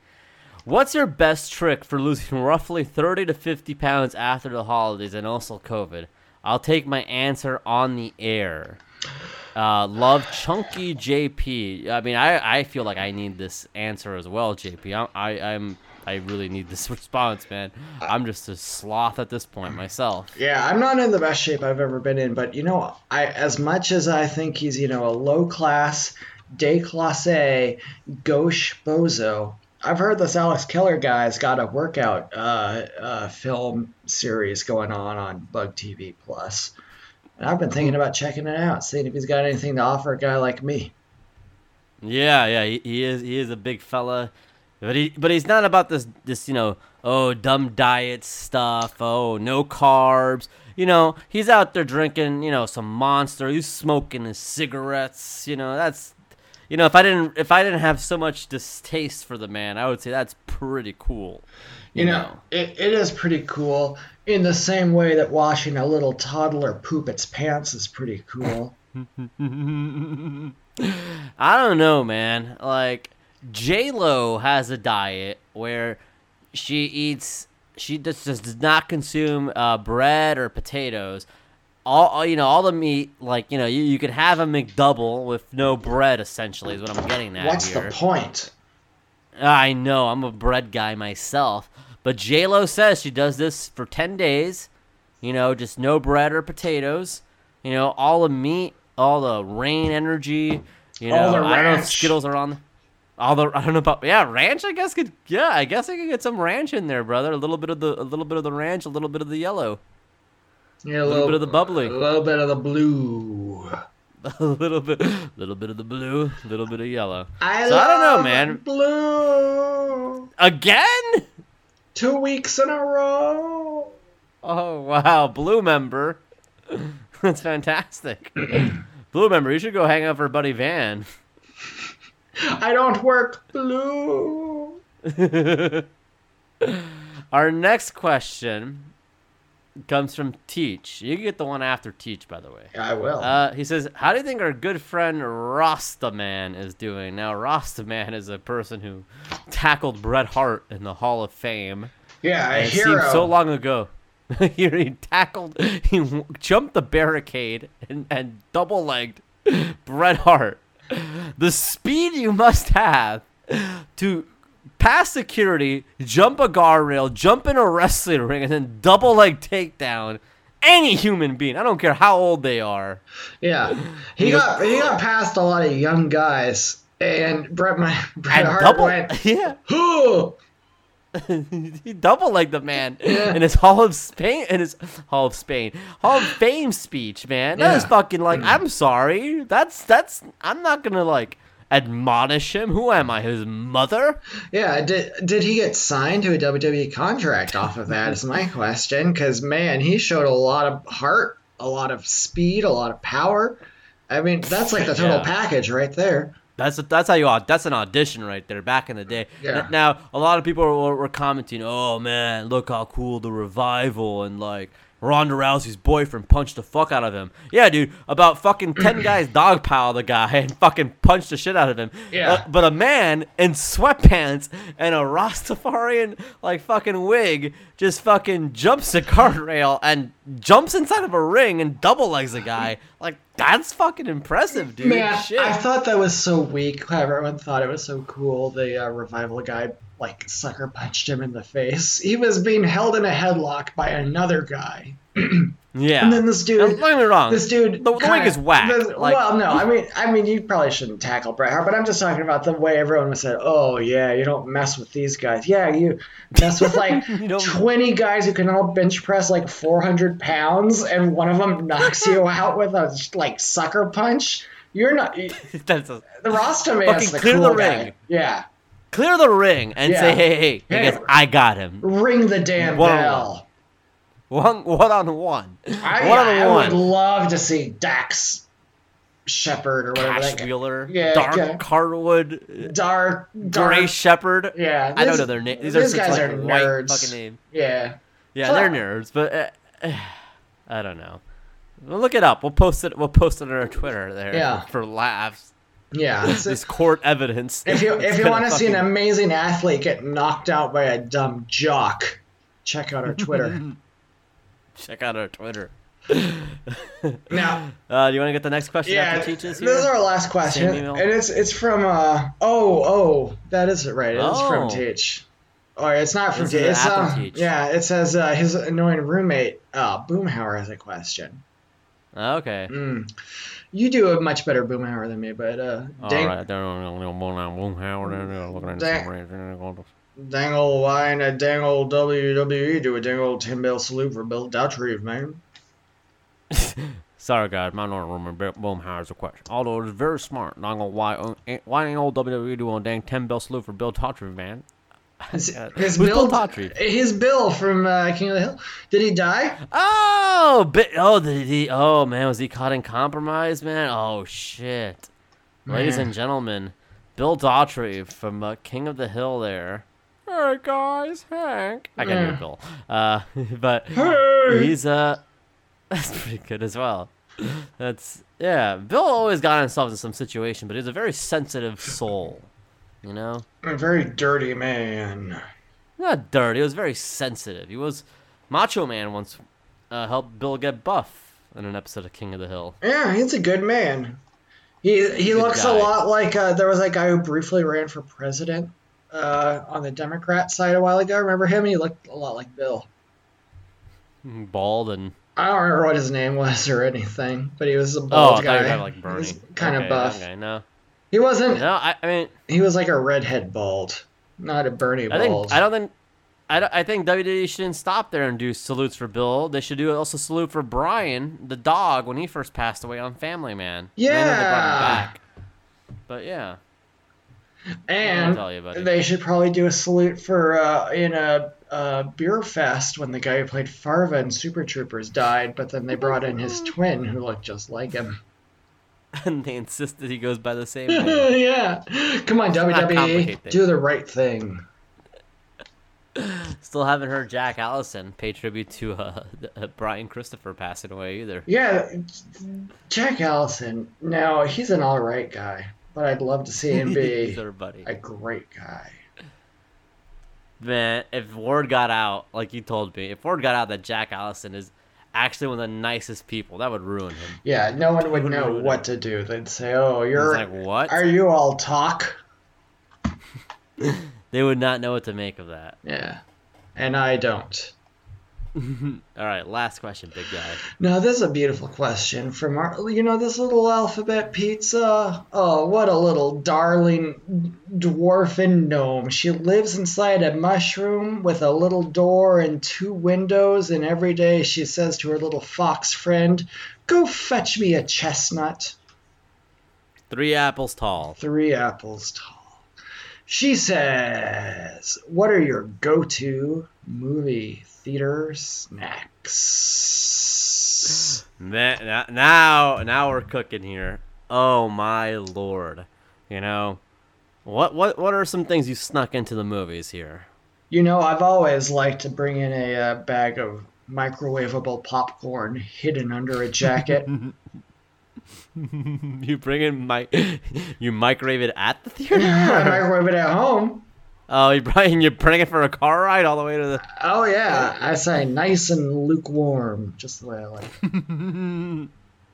Speaker 1: What's your best trick for losing roughly 30 to 50 pounds after the holidays and also COVID? I'll take my answer on the air. Uh, love Chunky JP. I mean, I, I feel like I need this answer as well, JP. I'm, I, I'm I really need this [laughs] response, man. I'm just a sloth at this point myself.
Speaker 2: Yeah, I'm not in the best shape I've ever been in, but you know, I as much as I think he's, you know, a low class, déclassé, gauche bozo, I've heard this Alex Keller guy's got a workout uh, uh, film series going on on Bug TV And I've been thinking about checking it out, seeing if he's got anything to offer a guy like me.
Speaker 1: Yeah, yeah, he, he is he is a big fella, but he but he's not about this this you know oh dumb diet stuff oh no carbs. You know he's out there drinking you know some monster. He's smoking his cigarettes you know that's you know if I didn't if I didn't have so much distaste for the man I would say that's pretty cool
Speaker 2: You know, it, it is pretty cool in the same way that watching a little toddler poop its pants is pretty cool. [laughs]
Speaker 1: I don't know, man. Like J Lo has a diet where she eats, she just, just does not consume uh, bread or potatoes. All you know, all the meat, like you know, you, you could have a McDouble with no bread. Essentially, is what I'm getting at
Speaker 2: What's
Speaker 1: here.
Speaker 2: the point?
Speaker 1: I know I'm a bread guy myself, but J Lo says she does this for ten days. You know, just no bread or potatoes. You know, all the meat, all the rain energy. You know,
Speaker 2: All the
Speaker 1: I don't know if. Skittles are on. All the [laughs] I don't know about yeah ranch. I guess could yeah I guess I could get some ranch in there, brother. A little bit of the a little bit of the ranch, a little bit of the yellow,
Speaker 2: Yeah, a
Speaker 1: little bit of the bubbly.
Speaker 2: A little bit of the blue. [laughs]
Speaker 1: a little bit, little bit of the blue, a little bit of yellow.
Speaker 2: I
Speaker 1: So I don't know, man.
Speaker 2: Blue.
Speaker 1: Again?
Speaker 2: Two weeks in a row.
Speaker 1: Oh wow, blue member. [laughs] That's fantastic. [clears throat] blue member, you should go hang out for Buddy Van.
Speaker 2: I don't work blue. [laughs]
Speaker 1: Our next question comes from Teach. You can get the one after Teach, by the way.
Speaker 2: I will.
Speaker 1: Uh, he says, "How do you think our good friend Rastaman is doing?" Now, Rastaman is a person who tackled Bret Hart in the Hall of Fame.
Speaker 2: yeah, a
Speaker 1: it
Speaker 2: hero.
Speaker 1: seems so long ago. [laughs] he he tackled, he jumped the barricade and, and double legged [laughs] Bret Hart. The speed you must have to pass security, jump a guardrail, jump in a wrestling ring, and then double leg takedown any human being. I don't care how old they are.
Speaker 2: Yeah, he got he got past a lot of young guys, and Bret my [laughs] Bret Hart
Speaker 1: double,
Speaker 2: went. [laughs]
Speaker 1: yeah,
Speaker 2: "Huh." [laughs]
Speaker 1: he double legged the man
Speaker 2: Yeah.
Speaker 1: in his Hall of Spain in his Hall of Spain Hall of Fame speech, man. That is
Speaker 2: Yeah.
Speaker 1: fucking like mm. I'm sorry. That's that's I'm not gonna like admonish him. Who am I? His mother?
Speaker 2: Yeah, did did he get signed to a WWE contract off of that? Is my [laughs] question. Because man, he showed a lot of heart, a lot of speed, a lot of power. I mean, that's like the [laughs] total
Speaker 1: Yeah.
Speaker 2: package right there.
Speaker 1: That's that's how you that's an audition right there. Back in the day.
Speaker 2: Yeah.
Speaker 1: Now a lot of people were, were commenting, "Oh man, look how cool the revival and like Ronda Rousey's boyfriend punched the fuck out of him." Yeah, dude. About fucking ten [clears throat] guys dogpile the guy and fucking punched the shit out of him.
Speaker 2: Yeah.
Speaker 1: Uh, but a man in sweatpants and a Rastafarian like fucking wig just fucking jumps a [laughs] guardrail and jumps inside of a ring and double legs a guy. Like that's fucking impressive, dude.
Speaker 2: Man,
Speaker 1: Shit.
Speaker 2: I thought that was so weak. Everyone thought it was so cool. The uh, revival guy like sucker punched him in the face. He was being held in a headlock by another guy. [clears throat]
Speaker 1: Yeah.
Speaker 2: And then this dude-
Speaker 1: Now, don't get me wrong.
Speaker 2: This dude,
Speaker 1: The, the wig is whack.
Speaker 2: the-
Speaker 1: like,
Speaker 2: well, no, I mean, I mean, you probably shouldn't tackle Bret Hart, but I'm just talking about the way everyone was said. Oh yeah, you don't mess with these guys. Yeah, you mess with like [laughs]
Speaker 1: You
Speaker 2: 20 guys who can all bench press like 400 pounds, and one of them knocks you [laughs] out with a like sucker punch. You're not. [laughs]
Speaker 1: that's a,
Speaker 2: The Rasta man's
Speaker 1: Fucking
Speaker 2: the
Speaker 1: clear
Speaker 2: cool
Speaker 1: the
Speaker 2: guy.
Speaker 1: ring.
Speaker 2: Yeah,
Speaker 1: clear the ring and
Speaker 2: Yeah.
Speaker 1: say, hey, hey,
Speaker 2: Hey.
Speaker 1: because I got him.
Speaker 2: ring the damn
Speaker 1: on
Speaker 2: bell.
Speaker 1: One, one on one.
Speaker 2: I,
Speaker 1: one on
Speaker 2: I would love to see Dax Shepard or whatever
Speaker 1: Cash
Speaker 2: that.
Speaker 1: Wheeler,
Speaker 2: Yeah,
Speaker 1: Dark
Speaker 2: yeah.
Speaker 1: Cartwood,
Speaker 2: Dark, dark.
Speaker 1: Gray Shepherd.
Speaker 2: Yeah,
Speaker 1: I don't know their names. These
Speaker 2: these
Speaker 1: are such
Speaker 2: guys
Speaker 1: like
Speaker 2: are nerds.
Speaker 1: fucking name.
Speaker 2: Yeah.
Speaker 1: Yeah,
Speaker 2: So-
Speaker 1: they're nerds, but uh, I don't know. We'll look it up. We'll post it. We'll post it on our Twitter there.
Speaker 2: Yeah.
Speaker 1: For laughs.
Speaker 2: Yeah. it's- [laughs]
Speaker 1: This court evidence.
Speaker 2: if you if you want to see an amazing athlete get knocked out by a dumb jock, check out our Twitter. [laughs]
Speaker 1: check out our Twitter.
Speaker 2: now, [laughs]
Speaker 1: Uh, do you want to get the next question
Speaker 2: yeah,
Speaker 1: after
Speaker 2: this is our last question, and it's it's from uh oh oh that is it right. It's from
Speaker 1: Oh.
Speaker 2: Teach. Or it's not from Teach. It's uh,
Speaker 1: Teach.
Speaker 2: yeah. It says uh, his annoying roommate uh, Boomhauer has a question.
Speaker 1: Okay.
Speaker 2: Mm. You do a much better Boomhauer than me, but uh,
Speaker 1: All
Speaker 2: dang,
Speaker 1: right.
Speaker 2: Dang. old Y and a dang old WWE do a dang old ten bell salute for Bill Dauterive, man. [laughs]
Speaker 1: Sorry, guys. My don't remember Boomhauer's a question. Although it's very smart. Not gonna why why ain't old WWE doing a dang ten bell salute for Bill Dauterive, man?
Speaker 2: His, [laughs] his Bill,
Speaker 1: Bill
Speaker 2: his Bill from uh, King of the Hill. Did he die?
Speaker 1: Oh, oh, did he? Oh man, was he caught in compromise, man? Oh shit, ladies and gentlemen, Bill Dauterive from uh, King of the Hill. There. Hey guys, Hank. I can hear
Speaker 2: Yeah.
Speaker 1: Bill. Uh, [laughs] but
Speaker 2: Hey!
Speaker 1: he's uh, [laughs] that's pretty good as well. That's yeah. Bill always got himself in some situation, but he's a very sensitive soul. You know,
Speaker 2: A very dirty man.
Speaker 1: not dirty. He was very sensitive. He was Macho Man once uh, helped Bill get buff in an episode of King of the Hill.
Speaker 2: Yeah, he's a good man. He he
Speaker 1: Good
Speaker 2: looks
Speaker 1: guy.
Speaker 2: a lot like uh, there was that guy who briefly ran for president uh, on the Democrat side a while ago. Remember him? He looked a lot like Bill.
Speaker 1: Bald and
Speaker 2: I don't remember what his name was or anything, but he was a
Speaker 1: oh,
Speaker 2: bald
Speaker 1: thought
Speaker 2: guy.
Speaker 1: had like Bernie.
Speaker 2: kind of
Speaker 1: Okay,
Speaker 2: buff.
Speaker 1: Okay, no,
Speaker 2: He wasn't.
Speaker 1: no. I, I mean,
Speaker 2: He was like a redhead bald, not a Bernie
Speaker 1: I
Speaker 2: bald.
Speaker 1: think I don't think. I, don't, I think WWE shouldn't stop there and do salutes for Bill. They should do also salute for Brian, the dog, when he first passed away on Family Man. And they brought him
Speaker 2: Yeah.
Speaker 1: But yeah,
Speaker 2: And they should probably do a salute for uh, in a, a Beerfest when the guy who played Farva in Super Troopers died, but then they brought in his twin who looked just like him. [laughs]
Speaker 1: and they insisted he goes by the same [laughs] name.
Speaker 2: yeah, come on
Speaker 1: not
Speaker 2: WWE,
Speaker 1: complicate things.
Speaker 2: do the right thing. [laughs]
Speaker 1: Still haven't heard Jack Allison pay tribute to uh, uh, Brian Christopher passing away either.
Speaker 2: Yeah, Jack Allison. Now he's an all right guy, but I'd love to see him [laughs] be a great guy.
Speaker 1: Man, if word got out, like you told me, if word got out that Jack Allison is actually one of the nicest people, that would ruin him.
Speaker 2: Yeah, no one would
Speaker 1: Wouldn't
Speaker 2: know what to do. They'd say, "Oh, you're
Speaker 1: like what?
Speaker 2: are you all talk?" [laughs]
Speaker 1: They would not know what to make of that.
Speaker 2: Yeah, and I don't. [laughs]
Speaker 1: All right, last question, big guy.
Speaker 2: Now this is a beautiful question from our, you know, this little alphabet pizza. Oh, what a little darling dwarfin gnome. She lives inside a mushroom with a little door and two windows, and every day she says to her little fox friend, "Go fetch me a chestnut."
Speaker 1: Three apples tall.
Speaker 2: Three apples tall. She says, What are your go to movie theater snacks?
Speaker 1: Man, now- now, we're cooking here. Oh my lord! You know, what, what, what are some things you snuck into the movies here?
Speaker 2: You know, I've always liked to bring in a uh, bag of microwavable popcorn hidden under a jacket. [laughs]
Speaker 1: you bring in my, [laughs] you microwave it at the theater. [laughs]
Speaker 2: I microwave it at home.
Speaker 1: Oh, you bring you bring it for a car ride all the way to the.
Speaker 2: Oh, yeah. I say nice and lukewarm, just the way I like.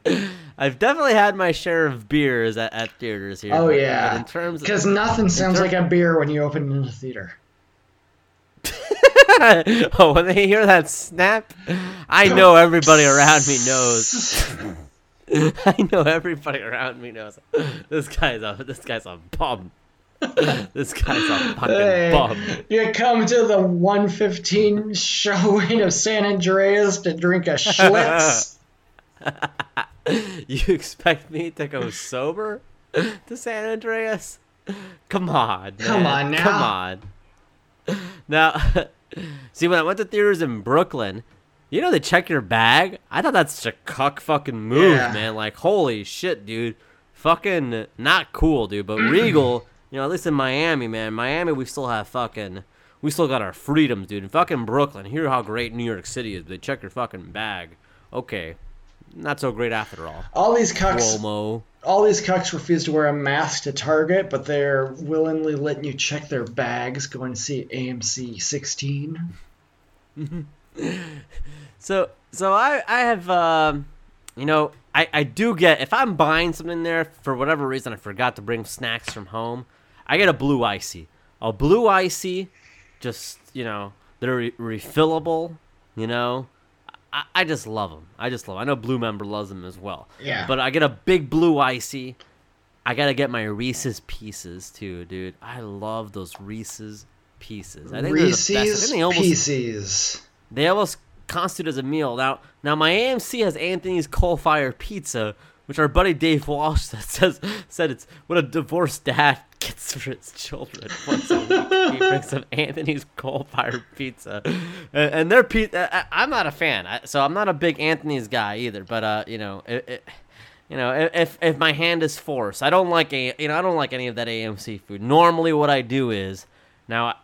Speaker 2: [laughs]
Speaker 1: I've definitely had my share of beers at, at theaters here.
Speaker 2: Oh,
Speaker 1: but-
Speaker 2: yeah.
Speaker 1: but in terms,
Speaker 2: Because nothing sounds like a beer when you open in a theater. [laughs]
Speaker 1: oh, when they hear that snap, I know everybody around me knows. [laughs] I know everybody around me knows. This guy's a this guy's a bum. [laughs] this guy's a fucking
Speaker 2: Hey,
Speaker 1: bum.
Speaker 2: you come to the 115 showing of San Andreas to drink a Schlitz. [laughs]
Speaker 1: You expect me to go sober to San Andreas? Come on,
Speaker 2: Come on now.
Speaker 1: Come on. Now, [laughs] see, when I went to theaters in Brooklyn, you know they check your bag. I thought that's such a cuck fucking move,
Speaker 2: Yeah.
Speaker 1: man. Like, holy shit, dude. Fucking not cool, dude. But Regal, you know, at least in Miami, man. Miami, we still have fucking. We still got our freedoms, dude. In fucking Brooklyn, hear how great New York City is. They check your fucking bag. Okay, not so great after all.
Speaker 2: All these cucks,
Speaker 1: Cuomo.
Speaker 2: all these cucks refuse to wear a mask to Target, but they're willingly letting you check their bags going to see AMC 16. [laughs]
Speaker 1: So so I I have um you know I I do get if I'm buying something there for whatever reason I forgot to bring snacks from home, I get a blue icy. A blue icy, just you know they're re- refillable. You know, I, I just love them. I just love. 'em. I know Blue Member loves them as well.
Speaker 2: Yeah.
Speaker 1: But I get a big blue icy. I gotta get my Reese's Pieces too, dude. I love those Reese's Pieces. I think they're the best. I
Speaker 2: Reese's
Speaker 1: think they almost
Speaker 2: Pieces.
Speaker 1: they almost constitute as a meal. Now, now my AMC has Anthony's coal fire pizza, which our buddy Dave Walsh [laughs] says said it's what a divorced dad gets for his children. [laughs] Once a week, he brings some Anthony's coal fired pizza, and, and their pizza. I'm not a fan, I, so I'm not a big Anthony's guy either. But uh, you know, it, it, you know, if if my hand is forced, I don't like a, you know, I don't like any of that AMC food. Normally, what I do is now.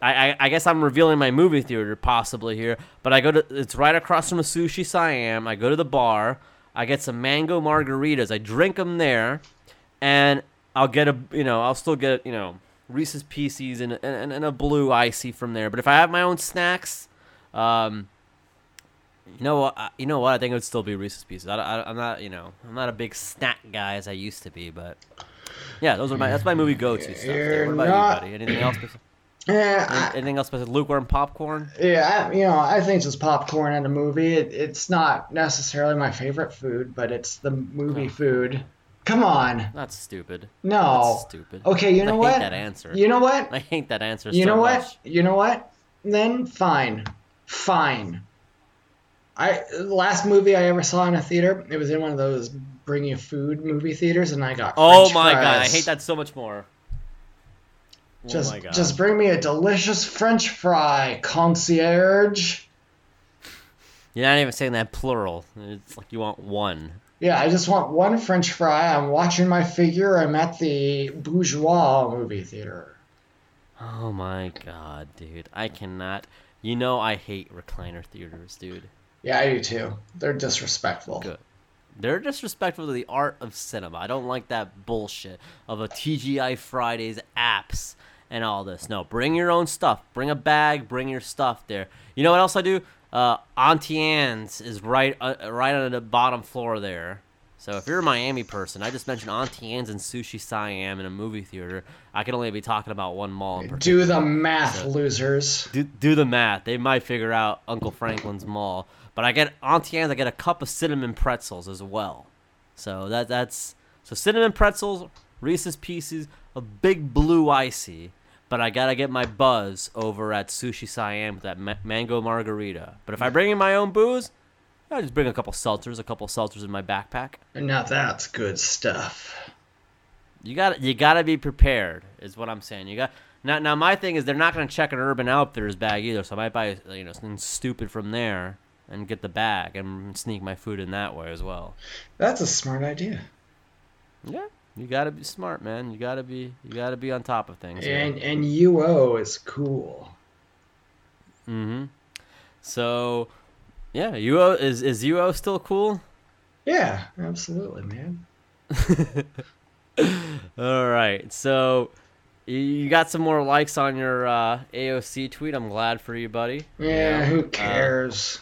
Speaker 1: I, I, I guess I'm revealing my movie theater possibly here, but I go to it's right across from a sushi Siam. I go to the bar, I get some mango margaritas, I drink them there, and I'll get a you know I'll still get you know Reese's Pieces and and, and a blue icy from there. But if I have my own snacks, um, you know what I- you know what I think it would still be Reese's Pieces. I, I, I'm not you know I'm not a big snack guy as I used to be, but yeah, those are my that's my movie go to stuff. What about
Speaker 2: not-
Speaker 1: you, buddy? Anything else?
Speaker 2: Yeah, I,
Speaker 1: Anything else besides lukewarm popcorn?
Speaker 2: yeah, I, you know, I think it's just popcorn in a movie. It, it's not necessarily my favorite food, but it's the movie
Speaker 1: Oh.
Speaker 2: food. Come on,
Speaker 1: That's stupid.
Speaker 2: no.
Speaker 1: That's stupid.
Speaker 2: Okay, you
Speaker 1: I
Speaker 2: know
Speaker 1: hate
Speaker 2: what?
Speaker 1: that answer.
Speaker 2: You know what?
Speaker 1: I hate that answer.
Speaker 2: You
Speaker 1: so
Speaker 2: know what?
Speaker 1: much.
Speaker 2: You know what? Then fine, fine. I the last movie I ever saw in a theater, it was in one of those bring you food movie theaters, and I got.
Speaker 1: Oh my god, I hate that so much more.
Speaker 2: Oh just,
Speaker 1: oh my god.
Speaker 2: just bring me a delicious French fry, concierge.
Speaker 1: You're not even saying that plural. It's like you want one.
Speaker 2: Yeah, I just want one French fry. I'm watching my figure. I'm at the Bourgeois movie theater.
Speaker 1: Oh my god, dude. I cannot. You know I hate recliner theaters, dude.
Speaker 2: Yeah, I do too. They're disrespectful.
Speaker 1: Good. They're disrespectful to the art of cinema. I don't like that bullshit of a TGI Fridays apps and all this. No, bring your own stuff. Bring a bag. Bring your stuff there. You know what else I do? Uh, Auntie Anne's is right, uh, right on the bottom floor there. So if you're a Miami person, I just mentioned Auntie Anne's and Sushi Siam in a movie theater. I can only be talking about one mall. In.
Speaker 2: Do the math, losers.
Speaker 1: do, do the math. They might figure out Uncle Franklin's Mall. But I get Auntie Anne's. I get a cup of cinnamon pretzels as well. So that that's so cinnamon pretzels, Reese's Pieces, a big blue icy. But I gotta get my buzz over at Sushi Siam with that ma- mango margarita. But if I bring in my own booze, I just bring a couple seltzers, a couple seltzers in my backpack.
Speaker 2: And now that's good stuff.
Speaker 1: You got you got to be prepared, is what I'm saying. You got now. Now my thing is they're not to check an Urban Outfitters bag either, so I might buy you know something stupid from there and get the bag and sneak my food in that way as well.
Speaker 2: That's a smart idea.
Speaker 1: Yeah, you got to be smart, man. You got to be you got to be on top of things.
Speaker 2: And and UO is cool.
Speaker 1: Mm-hmm. So, yeah, UO is is UO still cool?
Speaker 2: Yeah, absolutely, man. [laughs]
Speaker 1: All right, so. you- got some more likes on your uh, AOC tweet. I'm glad for you, buddy.
Speaker 2: Yeah,
Speaker 1: You know,
Speaker 2: who
Speaker 1: uh,
Speaker 2: cares?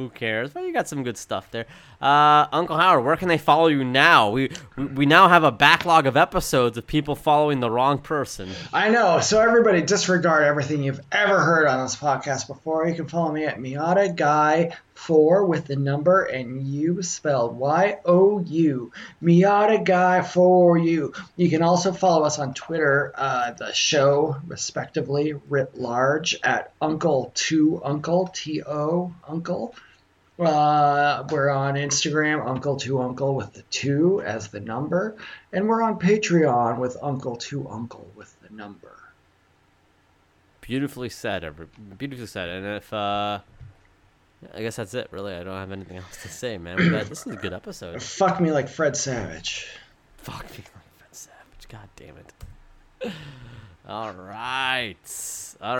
Speaker 1: Who cares? But you got some good stuff there. Uh, Uncle Howard, where can they follow you now? We, we we now have a backlog of episodes of people following the wrong person.
Speaker 2: I know. So everybody disregard everything you've ever heard on this podcast before. You can follow me at Miata Guy Four with the number and you spelled Y O U. Miata Guy for you. You can also follow us on Twitter, uh, the show respectively, writ large at Uncle Two Uncle T O Uncle. Uh, we're on Instagram, Uncle to Uncle with the two as the number, and we're on Patreon with Uncle to Uncle with the number.
Speaker 1: Beautifully said, beautifully said. And if uh, I guess that's it. Really, I don't have anything else to say, man. This is a good episode. [coughs]
Speaker 2: Fuck me like Fred Savage.
Speaker 1: Fuck me, like Fred Savage. God damn it. [laughs] All right. All